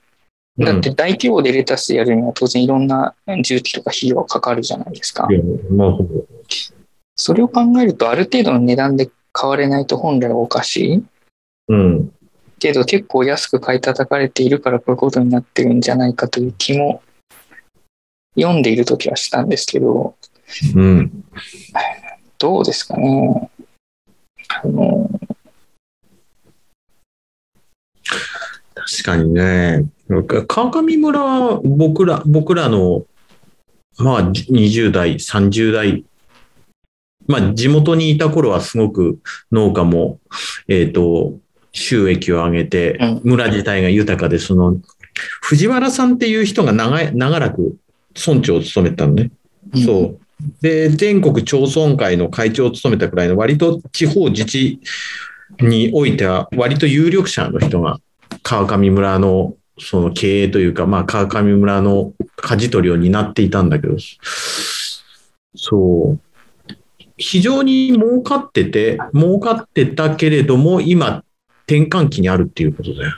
だって大規模でレタスやるには当然いろんな重機とか費用がかかるじゃないですかい。やなるほど。それを考えるとある程度の値段で買われないと本来はおかしいうん。けど結構安く買い叩かれているからこういうことになってるんじゃないかという気も読んでいる時はしたんですけど、うん。どうですかね。あの、確かにね。川上村は僕ら、僕らの、まあ、20代、30代、まあ、地元にいた頃はすごく農家も、えっ、と、収益を上げてうん、村自体が豊かで、その、藤原さんっていう人が長い長らく村長を務めてたのね。うんそう。で、全国町村会の会長を務めたくらいの割と地方自治においては割と有力者の人が川上村のその経営というか、まあ川上村の舵取りを担っていたんだけど、そう。非常に儲かってて、儲かってたけれども、今、転換期にあるっていうことだよ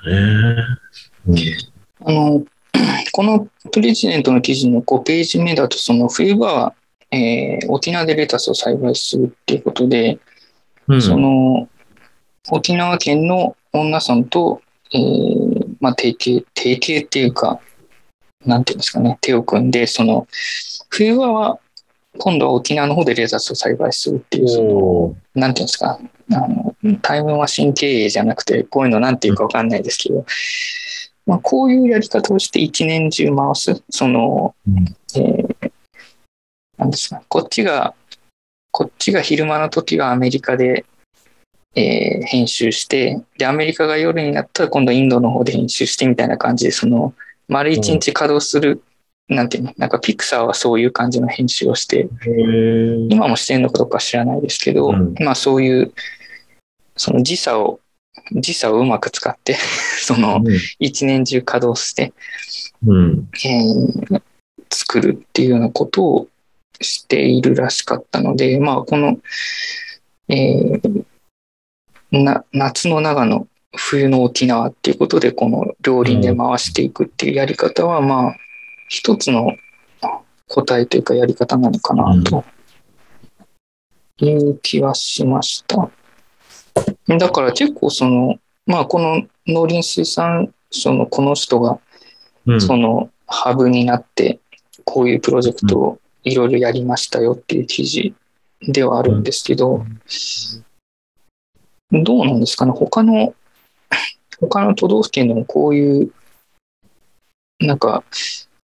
ね。あの、このプレジデントの記事の5ページ目だと、その冬場は、えー沖縄でレタスを栽培するっていうことで、うん。その沖縄県の女村と、えーまあ、提携、提携っていうか、なんていうんですかね、手を組んで、その冬場は今度は沖縄の方でレタスを栽培するっていう、そのなんていうんですか、あのタイムマシン経営じゃなくて、こういうのなんていうかわかんないですけど、まあ、こういうやり方をして一年中回す、その、うん。えーなんですか、こっちが、こっちが昼間の時はアメリカで、えー編集して、で、アメリカが夜になったら今度インドの方で編集してみたいな感じで、その、丸一日稼働する、なんていうの、なんかピクサーはそういう感じの編集をして、今もしてるのかどうか知らないですけど、うん。まあそういう、その時差を、時差をうまく使って、その一年中稼働して、うん。えー作るっていうようなことをしているらしかったので、まあこの、えーな夏の長野、冬の沖縄っていうことで、この両輪で回していくっていうやり方は、まあ、一つの答えというかやり方なのかなという気はしました。だから結構その、まあこの農林水産省のこの人がうん。そのハブになってこういうプロジェクトをいろいろやりましたよっていう記事ではあるんですけど、どうなんですかね？他の他の都道府県でもこういうなんか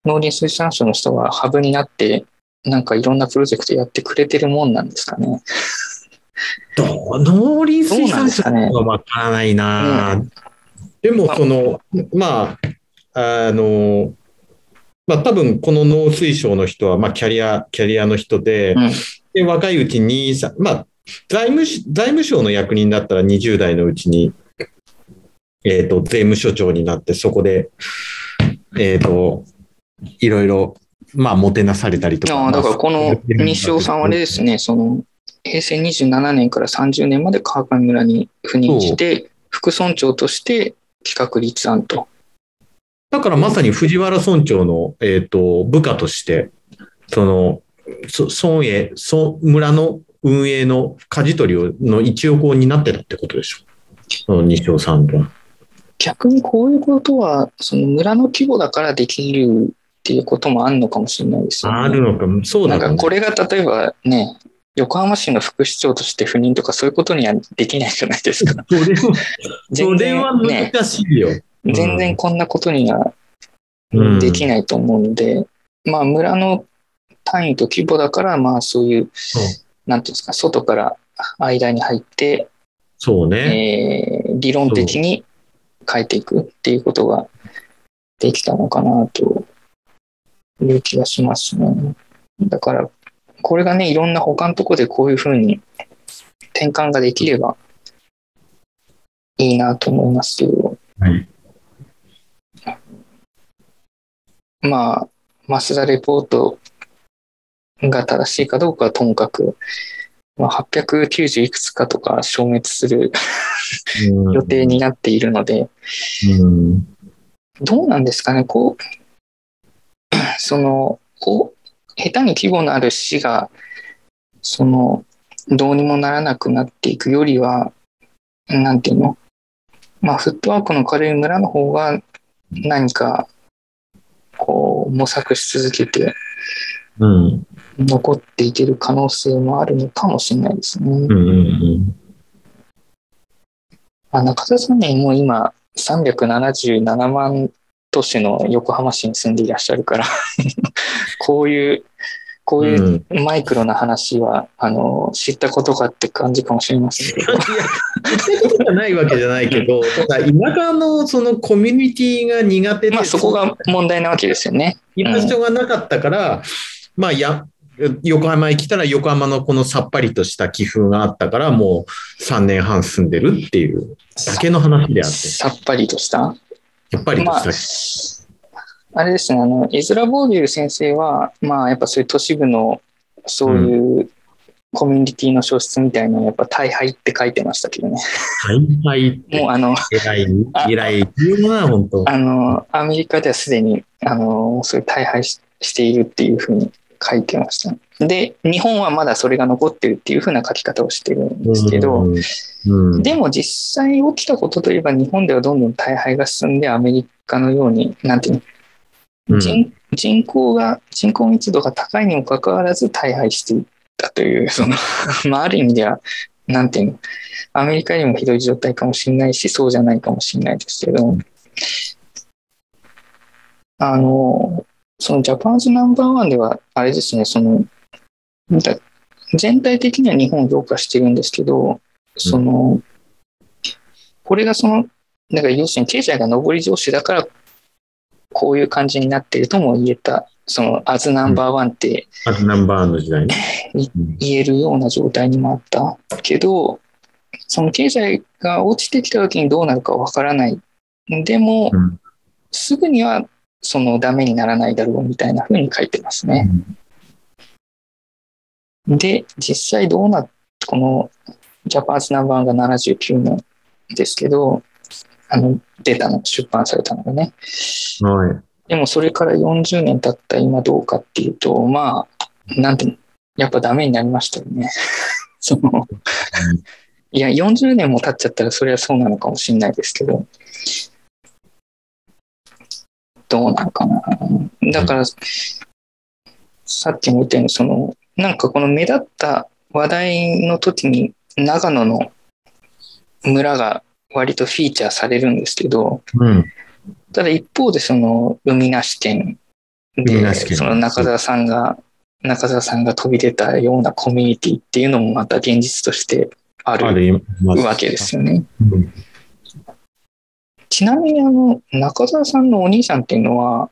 農林水産省の人がハブになってなんかいろんなプロジェクトやってくれてるもんなんですかね？どう農林水産省はわからないな、でも、その、まあ、あの、まあ、多分この農水省の人は、まあ、キャリア、キャリアの人で、うんで若いうちに、さまあ、財務し、財務省の役人だったら20代のうちに、えっ、と、税務署長になって、そこで、えっ、と、いろいろ、まあ、もてなされたりとか。だからこまあの西尾さんはあれですね、その平成27年から30年まで川上村に赴任して、副村長として企画立案と。だからまさに藤原村長の、えっ、と、部下として、その、そ村営、村、村の運営の舵取りを、の一翼を担ってたってことでしょ。その西尾さんは。逆にこういうことは、その村の規模だからできるっていうこともあるのかもしれないですよね。あるのか、そうだね。なんかこれが例えばね、横浜市の副市長として赴任とかそういうことにはできないじゃないですか。それは、そ全然ね、難しいよ。うん全然こんなことにはうんできないと思うので、まあ村の単位と規模だから、まあそういう、なんていうんですか、外から間に入って、そうね。えー理論的に変えていくっていうことができたのかなという気がしますね。だから、これがね、いろんな他のとこでこういうふうに転換ができればいいなと思いますけど、はい。まあ、マスダレポートが正しいかどうかはともかく、まあ、890いくつかとか消滅する予定になっているので、うん。どうなんですかね、こう、その、こう、下手に規模のある市が、その、どうにもならなくなっていくよりは、なんていうの？まあ、フットワークの軽い村の方が、何か、こう、模索し続けて、うん。残っていける可能性もあるのかもしれないですね。うん。うん。あ中田さんね、もう今、377万都市の横浜市に住んでいらっしゃるから、こういう、こういううんマイクロな話は、あの、知ったことかって感じかもしれませんけど、いや、言ったことがないわけじゃないけど、ただ、田舎のそのコミュニティが苦手で、まあそこが問題なわけですよね。居場所がなかったから、まあ、や、横浜に来たら横浜のこのさっぱりとした気風があったから、もう3年半住んでるっていうだけの話であって、さっぱりとした？やっぱりとまああれですね、あの、エズラ・ボーデュール先生は、まあ、やっぱそういう都市部の、そういうコミュニティの書室みたいなのやっぱ大敗って書いてましたけどね。大敗ってもうあの、偉いあ、偉いっていうのは本当。あの、アメリカではすでに、あの、そういう大敗ししているっていうふうに書いてました。で、日本はまだそれが残ってるっていうふうな書き方をしてるんですけど、うん、でも実際起きたことといえば日本ではどんどん大敗が進んでアメリカのように、なんていうの、うん。人人口が、人口密度が高いにもかかわらず大敗していったという、その、まあある意味では、なんていうの、アメリカよりもひどい状態かもしれないし、そうじゃないかもしれないですけど、あの、そのジャパンズナンバーワンでは、あれですね、その、だ全体的には日本を評価してるんですけど、その、これがその、なんか要するに経済が上り調子だから、こういう感じになっているとも言えた、その、アズナンバーワンってあとナンバーワンの時代ね。うん言えるような状態にもあったけど、その経済が落ちてきた時にどうなるかわからない。でも、うんすぐにはそのダメにならないだろうみたいな風に書いてますね。で、実際どうなっこのジャパンズナンバーが79年ですけど、あの、出たの、出版されたのがね。はい。でもそれから40年経った今どうかっていうと、まあ、なんてやっぱダメになりましたよね。その、いや、40年も経っちゃったらそれはそうなのかもしれないですけど、どうなのかな。だから、さっきも言ったように、その、なんかこの目立った話題の時に長野の村が割とフィーチャーされるんですけど、うん。ただ一方でその海なし県でその中澤さんが中澤さんが飛び出たようなコミュニティっていうのもまた現実としてああるわけですよね。うんちなみにあの中澤さんのお兄さんっていうのは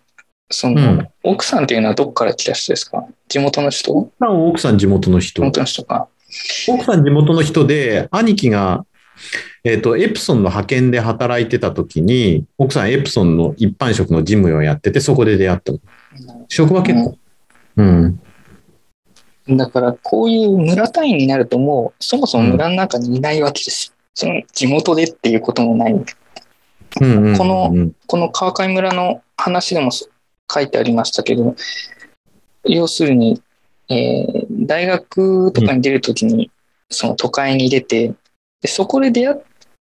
その、うん奥さんっていうのはどこから来た人ですか？地元の人？奥さん、奥さん地元の地人。元の人か。奥さん地元の人で、兄貴が、えっ、と、エプソンの派遣で働いてた時に、奥さんエプソンの一般職の事務をやってて、そこで出会ったの。職場結婚。うん。だからこういう村単位になるともうそもそも村の中にいないわけです。その地元でっていうこともない。うんうんうんこのこの川上村の話でも書いてありましたけど、要するに、えー大学とかに出るときに、その都会に出てで、そこで出会っ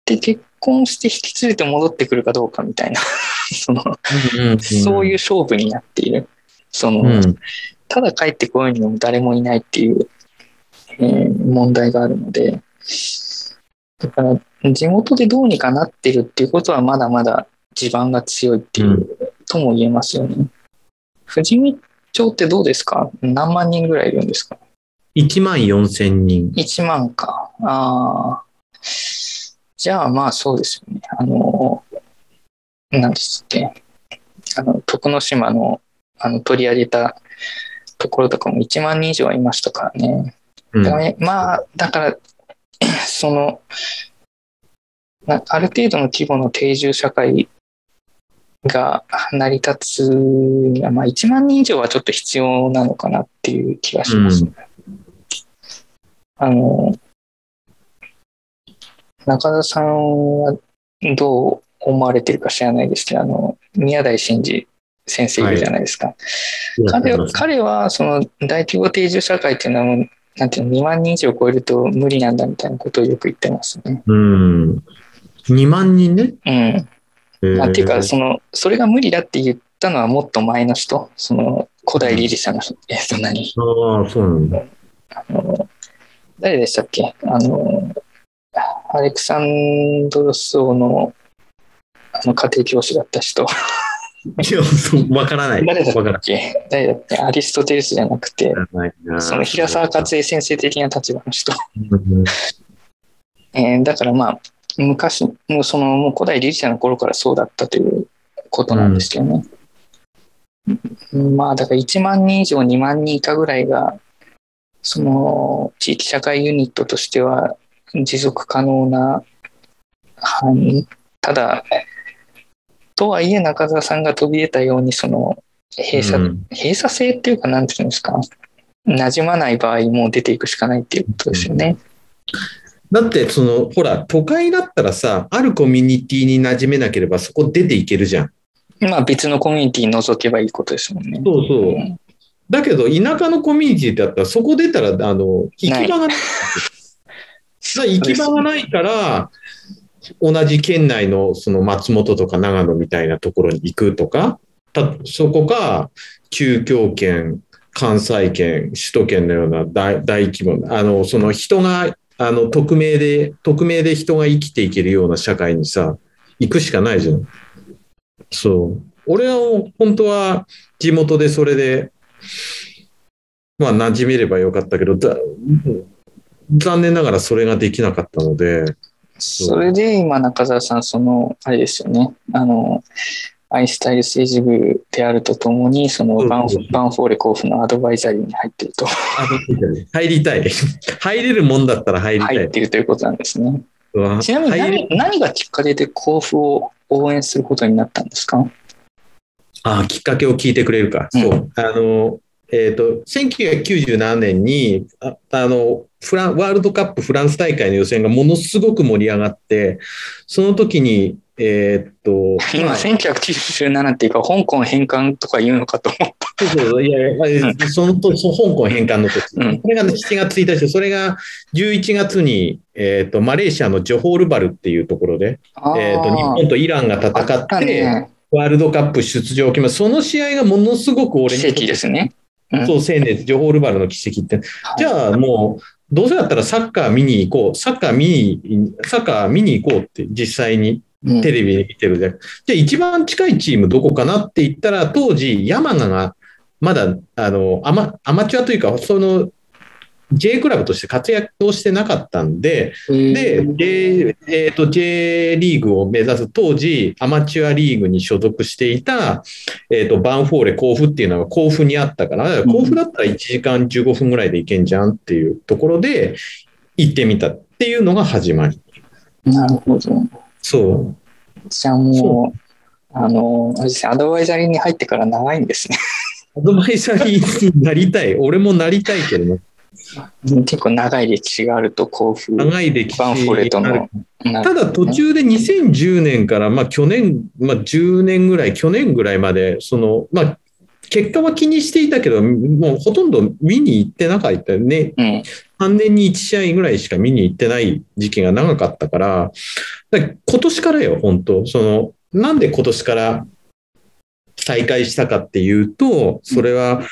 て結婚して引き連れて戻ってくるかどうかみたいな、そのうんうんそういう勝負になっている。その、うん。ただ帰ってこようにも誰もいないっていう、えー問題があるので、だから地元でどうにかなってるっていうことはまだまだ地盤が強いっていう、とも言えますよね。富士見町ってどうですか？何万人ぐらいいるんですか？1万4千人。1万か。ああ。じゃあまあそうですよね。あの、何ですっけ。あの、徳之島の、あの、取り上げたところとかも1万人以上はいましたからね。うんまあ、だから、その、なある程度の規模の定住社会が成り立つには、まあ、1万人以上はちょっと必要なのかなっていう気がします。うんあの、中田さんはどう思われてるか知らないですけど、あの、宮台真司先生いるじゃないですか。彼は彼はその大規模定住社会っていうのはもう、なんていうの、2万人以上超えると無理なんだみたいなことをよく言ってますね。うん。2万人ね。うん。えーまあ、っていうか、その、それが無理だって言ったのはもっと前の人、その、古代リリシャの人、えっと何？ああ、そうなんだ。あの、誰でしたっけ？あの、アレクサンドロス王の、あの、家庭教師だった人。いや、わからない。誰だっけ？誰だっけ？アリストテレスじゃなくて。その平沢勝恵先生的な立場の人。うんえーだからまあ、昔、もうその、もう古代リリシャの頃からそうだったということなんですけどね。まあ、だから1万人以上2万人以下ぐらいが、その、地域社会ユニットとしては持続可能な範囲。ただ、とはいえ中澤さんが飛び出たように、その、閉鎖、うん閉鎖性っていうか、なんていうんですか、馴染まない場合もう出ていくしかないっていうことですよね。だって、その、ほら、都会だったらさ、あるコミュニティに馴染めなければそこ出ていけるじゃん。まあ別のコミュニティ覗けばいいことですもんね。そうそうう。んだけど、田舎のコミュニティだったら、そこ出たら、あの、行き場がない。行き場がないから、同じ県内のその松本とか長野みたいなところに行くとか、たそこが中京圏、関西圏、首都圏のような大大規模な、あの、その人が、あの、匿名で、匿名で人が生きていけるような社会にさ、行くしかないじゃん。そう。俺は本当は地元でそれで、まあ馴染めればよかったけど、残念ながらそれができなかったので、それで今中澤さん、その、あれですよね。あの、アイスタイル政治部であるとともに、そのバンバンフォーレ甲府のアドバイザリーに入ってると、あ入りたい。入れるもんだったら入りたい。入ってるということなんですね。うんちなみに何何がきっかけで甲府を応援することになったんですか？あきっかけを聞いてくれるか。うんそう。あの、えっ、と、1997年に、ああの、フラン、ワールドカップフランス大会の予選がものすごく盛り上がって、その時に、えっ、と、今、まあ1997っていうか、香港返還とか言うのかと思った。そうそういやいや、そのと、そ香港返還の時、うんこれが7月1日、それが11月に、えっ、と、マレーシアのジョホールバルっていうところで、あーえっ、と、日本とイランが戦あって、ね。ワールドカップ出場を決め、その試合がものすごく俺に奇跡ですね。うんそう、青年、ジョホールバルの奇跡って。じゃあもう、どうせだったらサッカー見に行こう、サッカー見に、サッカー見に行こうって実際にうんテレビで見てるで。じゃあ一番近いチームどこかなって言ったら、当時山賀がまだ、あの、アマアマチュアというか、その、J クラブとして活躍をしてなかったんで、で、J, えーと J リーグを目指す当時、アマチュアリーグに所属していた、えーとバンフォーレ甲府っていうのが甲府にあったから、甲府だったら1時間15分ぐらいで行けんじゃんっていうところで行ってみたっていうのが始まり。なるほど。そう。じゃあもう、あの、あれですねアドバイザリーに入ってから長いんですね。アドバイザリーになりたい。俺もなりたいけどね。結構長い歴史があると甲府、長い歴史バンフォーレとの。なただ途中で2010年から、まあ去年、まあ10年ぐらい、去年ぐらいまで、その、まあ結果は気にしていたけど、もうほとんど見に行ってなかったよね。うん。3年に1試合ぐらいしか見に行ってない時期が長かったから、だから今年からよ、本当その、なんで今年から再開したかっていうと、それは、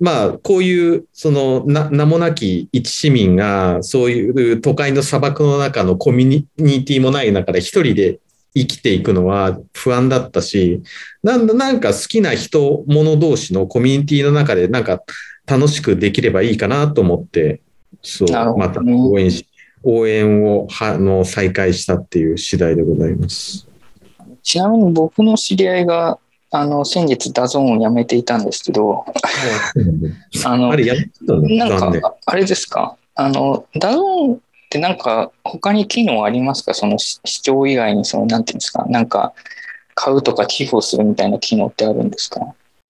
まあ、こういう、その、な名もなき一市民が、そういう都会の砂漠の中のコミュニティもない中で一人で生きていくのは不安だったし、なんだ、なんか好きな人、物同士のコミュニティの中で、なんか楽しくできればいいかなと思って、そう、また応援し、応援をはあの再開したっていう次第でございます。ちなみに僕の知り合いが、あの、先月 DAZNをやめていたんですけど、あのあ、れやなん。か、あれですか？あの、 DAZN ってなんか、他に機能ありますか？その視視聴以外に、その、なんていうんですか？なんか、買うとか寄付をするみたいな機能ってあるんですか？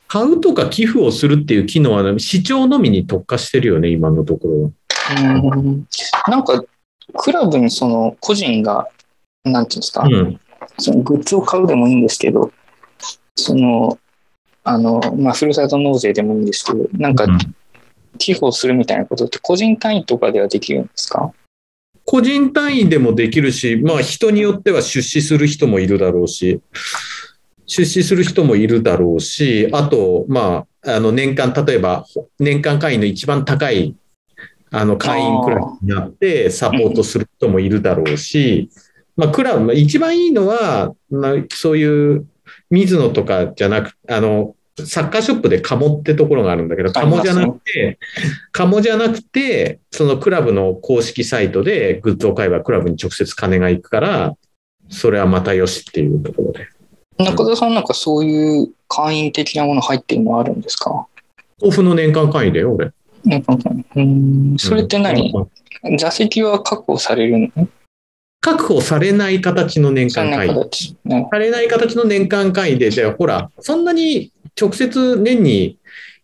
買うとか寄付をするっていう機能は、視聴のみに特化してるよね、今のところは。うん。なんか、クラブにその、個人が、なんていうんですか、うん。そのグッズを買うでもいいんですけど、その、あの、まあ、ふるさと納税でもいいんですけど、なんかうん。寄付をするみたいなことって個人単位とかではできるんですか？個人単位でもできるし、まあ人によっては出資する人もいるだろうし、出資する人もいるだろうし、あと、まあ、あの年間、例えば年間会員の一番高いあの会員クラブになってサポートする人もいるだろうし、まあクラブ、まあ一番いいのは、まあ、そういう水野とかじゃなく、あの、サッカーショップでカモってところがあるんだけど、カモじゃなくて、カモじゃなくて、そのクラブの公式サイトでグッズを買えばクラブに直接金が行くから、それはまたよしっていうところで。中田さんなんかそういう会員的なもの入ってるのはあるんですか？オフの年間会員だよ、俺。なんかうん。それって何、うん。座席は確保されるの？確保されない形の年間会員。形。ねされない形の年間会員で、じゃあほら、そんなに直接年に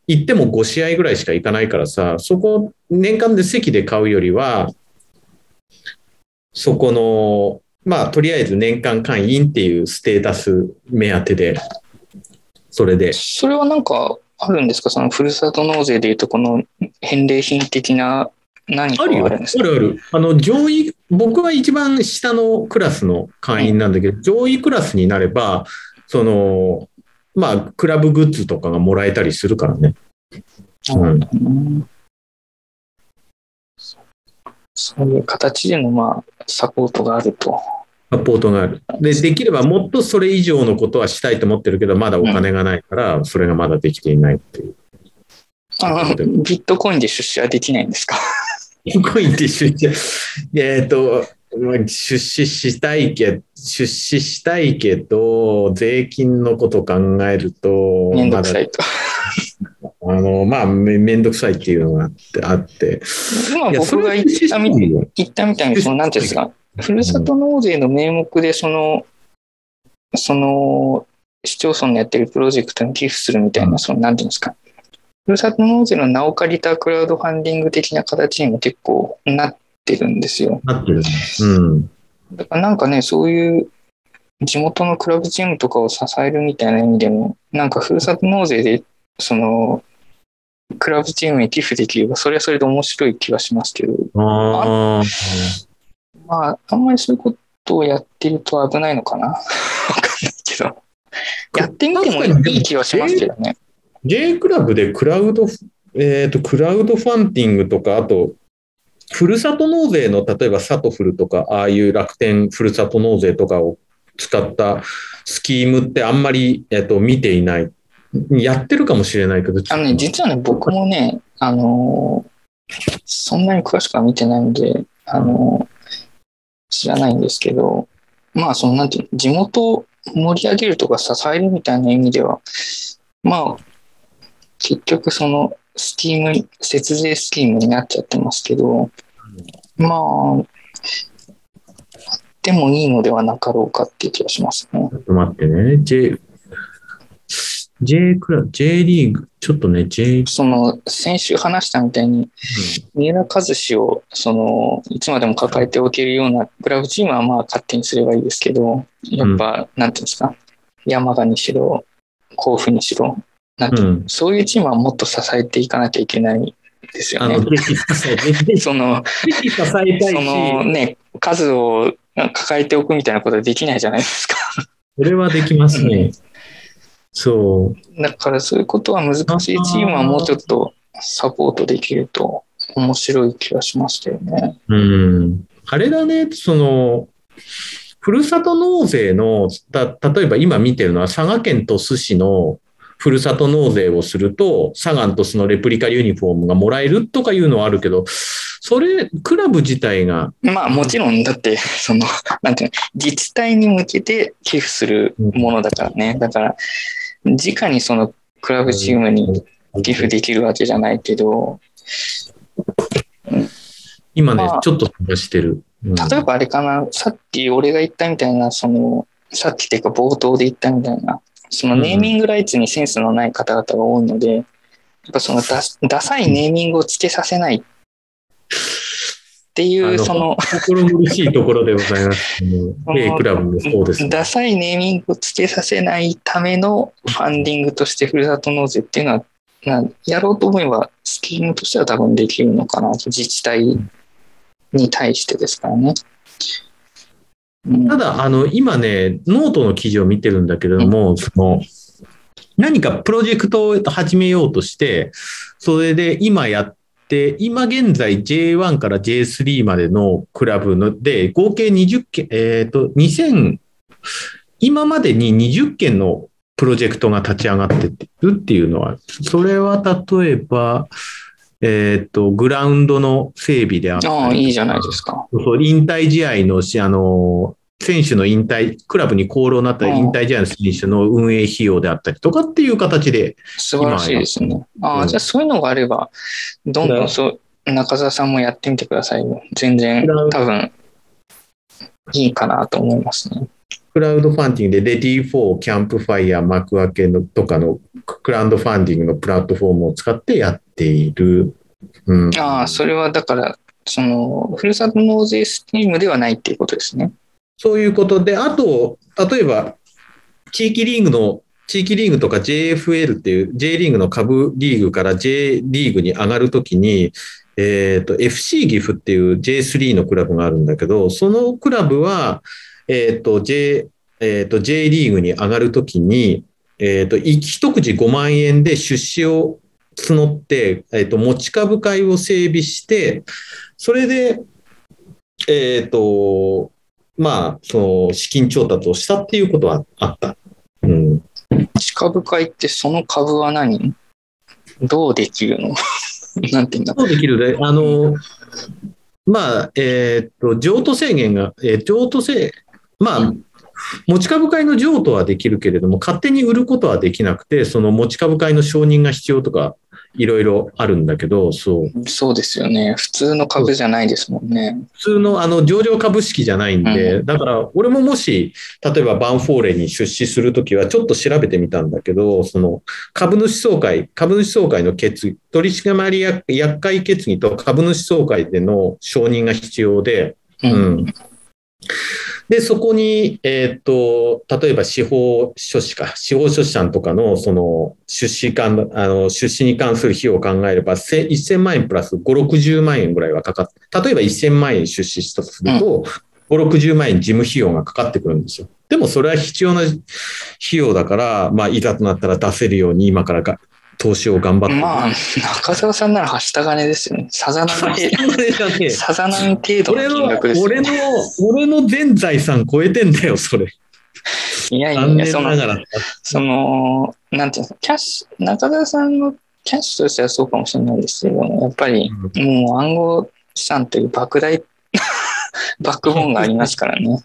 行っても5試合ぐらいしか行かないからさ、そこ年間で席で買うよりは、そこの、まあとりあえず年間会員っていうステータス目当てで、それで。それはなんかあるんですか？そのふるさと納税でいうとこの返礼品的な何かあるよ。あはあるある。あの、上位、僕は一番下のクラスの会員なんだけど、上位クラスになれば、その、まあ、クラブグッズとかがもらえたりするからね。うんうんそういう形での、まあ、サポートがあると。サポートがある。で、できればもっとそれ以上のことはしたいと思ってるけど、まだお金がないから、それがまだできていないっていう。あのビットコインで出資はできないんですか？コインで出資、えっと、まあ出資したいけ出資したいけど、税金のこと考えると、めんどくさいと。あの、まあ、めめんどくさいっていうのがあって、あって。今僕が言ったみ言ったみたいに、その、なんていうんですか、ふるさと納税の名目で、その、その、市町村のやってるプロジェクトに寄付するみたいな、その、なんていうんですか、ふるさと納税の名を借りたクラウドファンディング的な形にも結構なってるんですよ。なってるね。うん。だからなんかね、そういう地元のクラブチームとかを支えるみたいな意味でも、なんかふるさと納税で、その、クラブチームに寄付できれば、それはそれで面白い気はしますけど、ああ。まあ、あんまりそういうことをやってると危ないのかなわかんないけど。やってみてもいい気はしますけどね。J クラブでクラウド、えっ、と、クラウドファンディングとか、あと、ふるさと納税の、例えばサトフルとか、ああいう楽天ふるさと納税とかを使ったスキームってあんまり、えっ、と、見ていない。やってるかもしれないけど、あのね、実はね、僕もね、あのーそんなに詳しくは見てないんで、あのー知らないんですけど、まあ、その、なんていうの地元を盛り上げるとか支えるみたいな意味では、まあ、結局その、スキーム、節税スキームになっちゃってますけど、まあ、でもいいのではなかろうかっていう気がしますね。ちょっと待ってね。J、J クラブ、J リーグ、ちょっとね、J、その、先週話したみたいに、三浦和志を、その、いつまでも抱えておけるようなクラブチームはまあ勝手にすればいいですけど、やっぱ、なんていうんですか、山賀にしろ、甲府にしろ、なんうん。そういうチームはもっと支えていかなきゃいけないですよねその、ひ支えたいし、そのね、数を抱えておくみたいなことはできないじゃないですか。それはできますね。そう。だからそういうことは難しいチームはもうちょっとサポートできると面白い気がしましたよね。うん。あれだね、その、ふるさと納税の、た例えば今見てるのは佐賀県鳥栖市のふるさと納税をすると、サガン鳥栖のレプリカユニフォームがもらえるとかいうのはあるけど、それ、クラブ自体が、まあもちろんだって、その、なんていうの、自治体に向けて寄付するものだからね。だから、直にそのクラブチームに寄付できるわけじゃないけど、今ねまあ、ちょっと探してる。うん例えばあれかな、さっき俺が言ったみたいな、その、さっきっていうか冒頭で言ったみたいな、そのネーミングライツにセンスのない方々が多いので、やっぱそのダダサいネーミングをつけさせないっていう、その、心苦しいところでございます。A クラブもそうです、ね。ダサいネーミングをつけさせないためのファンディングとしてふるさと納税っていうのは、なやろうと思えばスキームとしては多分できるのかな、自治体に対してですからね。うん。ただ、あの、今ね、ノートの記事を見てるんだけれども、その、何かプロジェクトを始めようとして、それで今やって、今現在 J1 から J3 までのクラブので、合計20件、えっ、と、2000、今までに20件のプロジェクトが立ち上がってるっていうのは、それは例えば、えっ、と、グラウンドの整備であったああ、いいじゃないですか。そう引退試合のし、あの、選手の引退、クラブに功労になった引退試合の選手の運営費用であったりとかっていう形で、素晴らしいですね。ああ、うんじゃあそういうのがあれば、どんどんそう、中澤さんもやってみてくださいよ。全然、多分、いいかなと思いますね。クラウドファンディングで READYFOR、CAMPFIRE、Makuake のとかのクラウドファンディングのプラットフォームを使ってやっている。うん、ああ、それはだから、その、ふるさと納税スキームではないっていうことですね。そういうことで、あと、例えば、地域リーグの、地域リーグとか JFL っていう J リーグの下部リーグから J リーグに上がるときに、えっ、と、FC 岐阜っていう J3 のクラブがあるんだけど、そのクラブは、えっ、と、J、えっ、と、J リーグに上がるときに、えっ、と、一口5万円で出資を募って、えっ、と、持ち株会を整備して、それで、えっ、と、まあ、その資金調達をしたっていうことはあった。うん。地株会ってその株は何？どうできるの？なんて言うんだ？そうできる？で、あの、まあ、えーっと、譲渡制限が、えー譲渡制、まあ、持ち株会の譲渡はできるけれども、勝手に売ることはできなくて、その持ち株会の承認が必要とか、いろいろあるんだけど、そう。そうですよね。普通の株じゃないですもんね。普通のあの上場株式じゃないんで、うだから俺ももし、例えばバンフォーレに出資するときはちょっと調べてみたんだけど、その株主総会、株主総会の決議、取締役厄介決議と株主総会での承認が必要で、う。うんん。で、そこに、えーっと、例えば司法書士か、司法書士さんとかの、その、出資関、あの、出資に関する費用を考えれば、せ1000万円プラス5、60万円ぐらいはかかって、例えば1000万円出資したとすると、5、60万円事務費用がかかってくるんですよ。でもそれは必要な費用だから、まあ、いざとなったら出せるように今からが投資を頑張って。まあ、中澤さんならはした金ですよね。さざ波ねえさざ波程度の俺の金額ですよ俺の、俺の全財産超えてんだよ、それ。いやいや残いや、その、念ながら。その、なんていうんですか、キャッシュ、中澤さんのキャッシュとしてはそうかもしれないですけど、やっぱり、もう暗号資産という莫大、バックボーンがありますからね。ね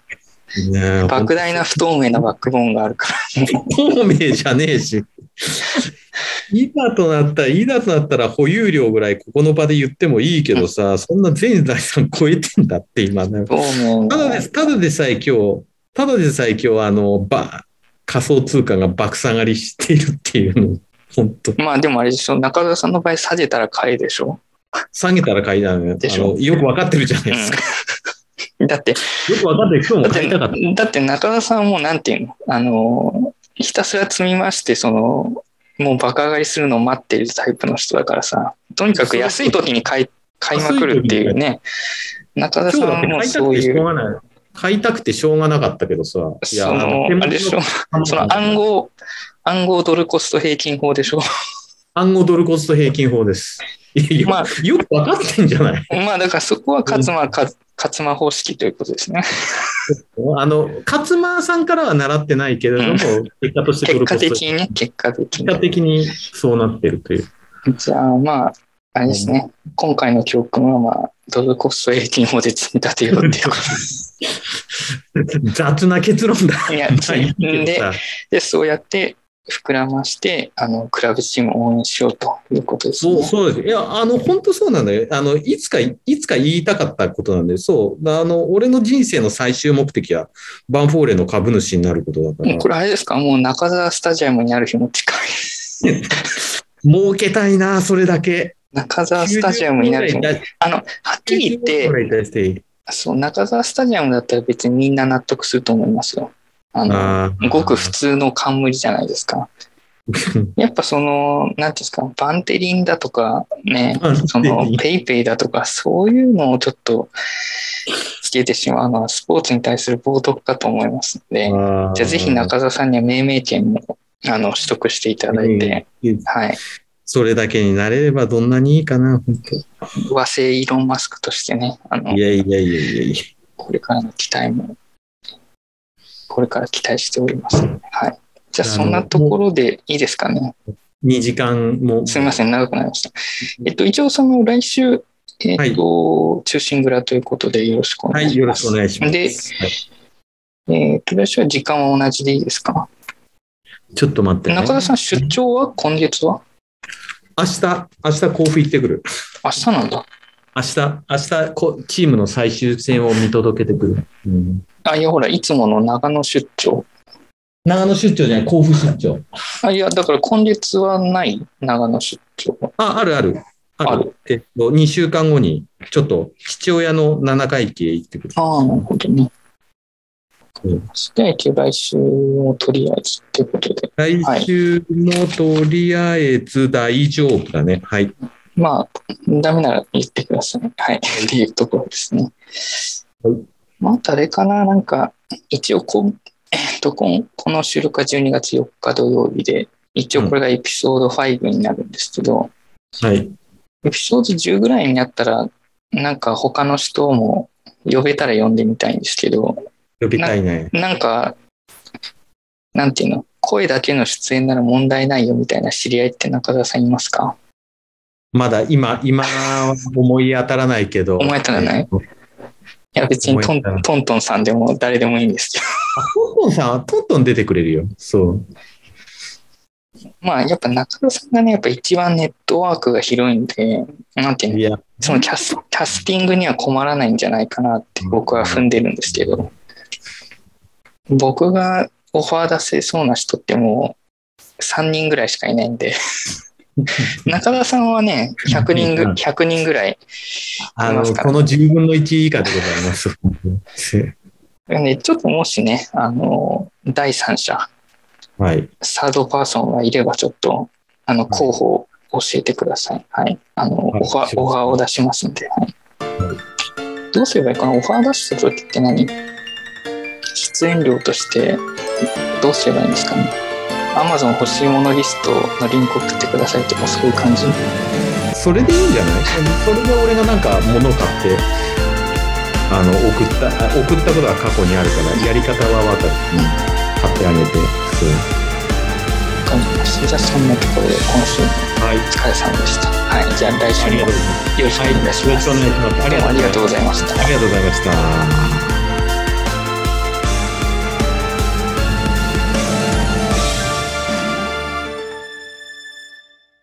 え莫大な不透明なバックボーンがあるから。透明じゃねえし。いざとなったら、いざとなったら保有量ぐらいここの場で言ってもいいけどさ、そんな全財産超えてんだって今ね。ただで、ただでさえ今日、ただでさえ今日あの、ば、仮想通貨が爆下がりしているっていうの、本当まあでもあれでしょ、中澤さんの場合下げたら買えでしょ。下げたら買いだね。でしょよくわかってるじゃないですか。うん、だって、よくわかってる。今日もだって買いたかった。だって中田さんもなんていうの？あの、ひたすら積みまして、その、もう爆上がりするのを待ってるタイプの人だからさ、とにかく安い時に買い、買いまくるっていうね。中田さんもそういう、くてしょうがない。買いたくてしょうがなかったけどさ。いやその、あれでしょ、その暗号、暗号ドルコスト平均法でしょ。暗号ドルコスト平均法です。まあよくわかってんじゃないまあだからそこは勝間、勝勝間方式ということですね。あの、勝間さんからは習ってないけれども、結果としてド結果的にね、結果的結果的にそうなってるという。に。じゃあまあ、あれですね。今回の教訓はまあ、ドルコスト平均法で積み立てようっていうこと 雑な結論だ。いや まあいいけどさで、そうやって、膨らまして、あの、クラブチームを応援しようということですね。そう、そうです。いや、あの、本当そうなんだよ。あの、いつか、いつか言いたかったことなんで、そう。あの、俺の人生の最終目的は、バンフォーレの株主になることだから。これあれですか？もう中澤スタジアムになる日も近い。儲けたいな、それだけ。中澤スタジアムになる日も。あの、はっきり言って、90ぐらいに対してそう、中澤スタジアムだったら別にみんな納得すると思いますよ。あの、あーごく普通の冠じゃないですか。やっぱその、なんていうんですか、バンテリンだとか、ね、その、ペイペイだとか、そういうのをちょっとつけてしまうのは、スポーツに対する冒涜かと思いますので、じゃあぜひ中澤さんには命名権も、あの、取得していただいて、うんはい。それだけになれればどんなにいいかな、本和製イーロン・マスクとしてね、あの当。い、やいやいやいやいや。これからの期待も、これから期待しておりますはい。じゃあ、そんなところでいいですかね。2時間も。すみません、長くなりました。えっと、一応、その来週、えっと、中心蔵ということでよろしくおはい、願いします。よろしくお願いします。ではいえっと、来週は時間は同じでいいですか？ちょっと待って、ね。中田さん、出張は今月は？明日、明日甲府行ってくる。明日なんだ。明日、明日こ、チームの最終戦を見届けてくる。うん、あ、いや、ほら、いつもの長野出張。長野出張じゃない、甲府出張。あ、いや、だから今月はない長野出張。あ、あるある。ある。あるえっと、2週間後に、ちょっと父親の七回忌へ行ってくる。ああ、なるほどね。うんでは、一応来週もとりあえずということで。来週もとりあえず大丈夫だね。はい。まあ、ダメなら言ってください。はい。っていうところですね。はいまあ、誰かななんか、一応こう、えっと、こんこの収録は12月4日土曜日で、一応これがエピソード5になるんですけど、はい。エピソード10ぐらいになったら、なんか他の人も呼べたら呼んでみたいんですけど、呼びたいね。なんか、なんていうの、声だけの出演なら問題ないよみたいな知り合いって中田さんいますか？まだ今、今は思い当たらないけど。思い当たらない？いや、別にトントントンさんでも誰でもいいんですけトントンさんはトントン出てくれるよ。そう。ど。まあ、やっぱ中田さんがね、やっぱ一番ネットワークが広いんで、なんていうの？そのキャスキャスティングには困らないんじゃないかなって僕は踏んでるんですけど、僕がオファー出せそうな人ってもう3人ぐらいしかいないんで、中田さんはね、100人ぐうん100人ぐらいあの、いますからこの10分の1以下でございます。ね、ちょっともしね、あの、第三者、はい。サードパーソンがいればちょっと、あの、候補を教えてください。はい。あの、はいオファー、オファーを出しますんで、はい。どうすればいいかな？オファー出した時って何？出演料として、どうすればいいんですかね？?Amazon 欲しいものリストのリンク送ってくださいとか、そういう感じ。それでいいんじゃない？それで俺がなんか物を買って、あの、送った、あ送ったことは過去にあるから、やり方は分かる。うん買ってあげて。そうわかりました。じゃあ、そんなところで今週もはい。お疲れ様でした。はい。じゃあ、来週も。よろしくお願いします。よろしくお願い。ありがとう。ございました。ありがとうございました。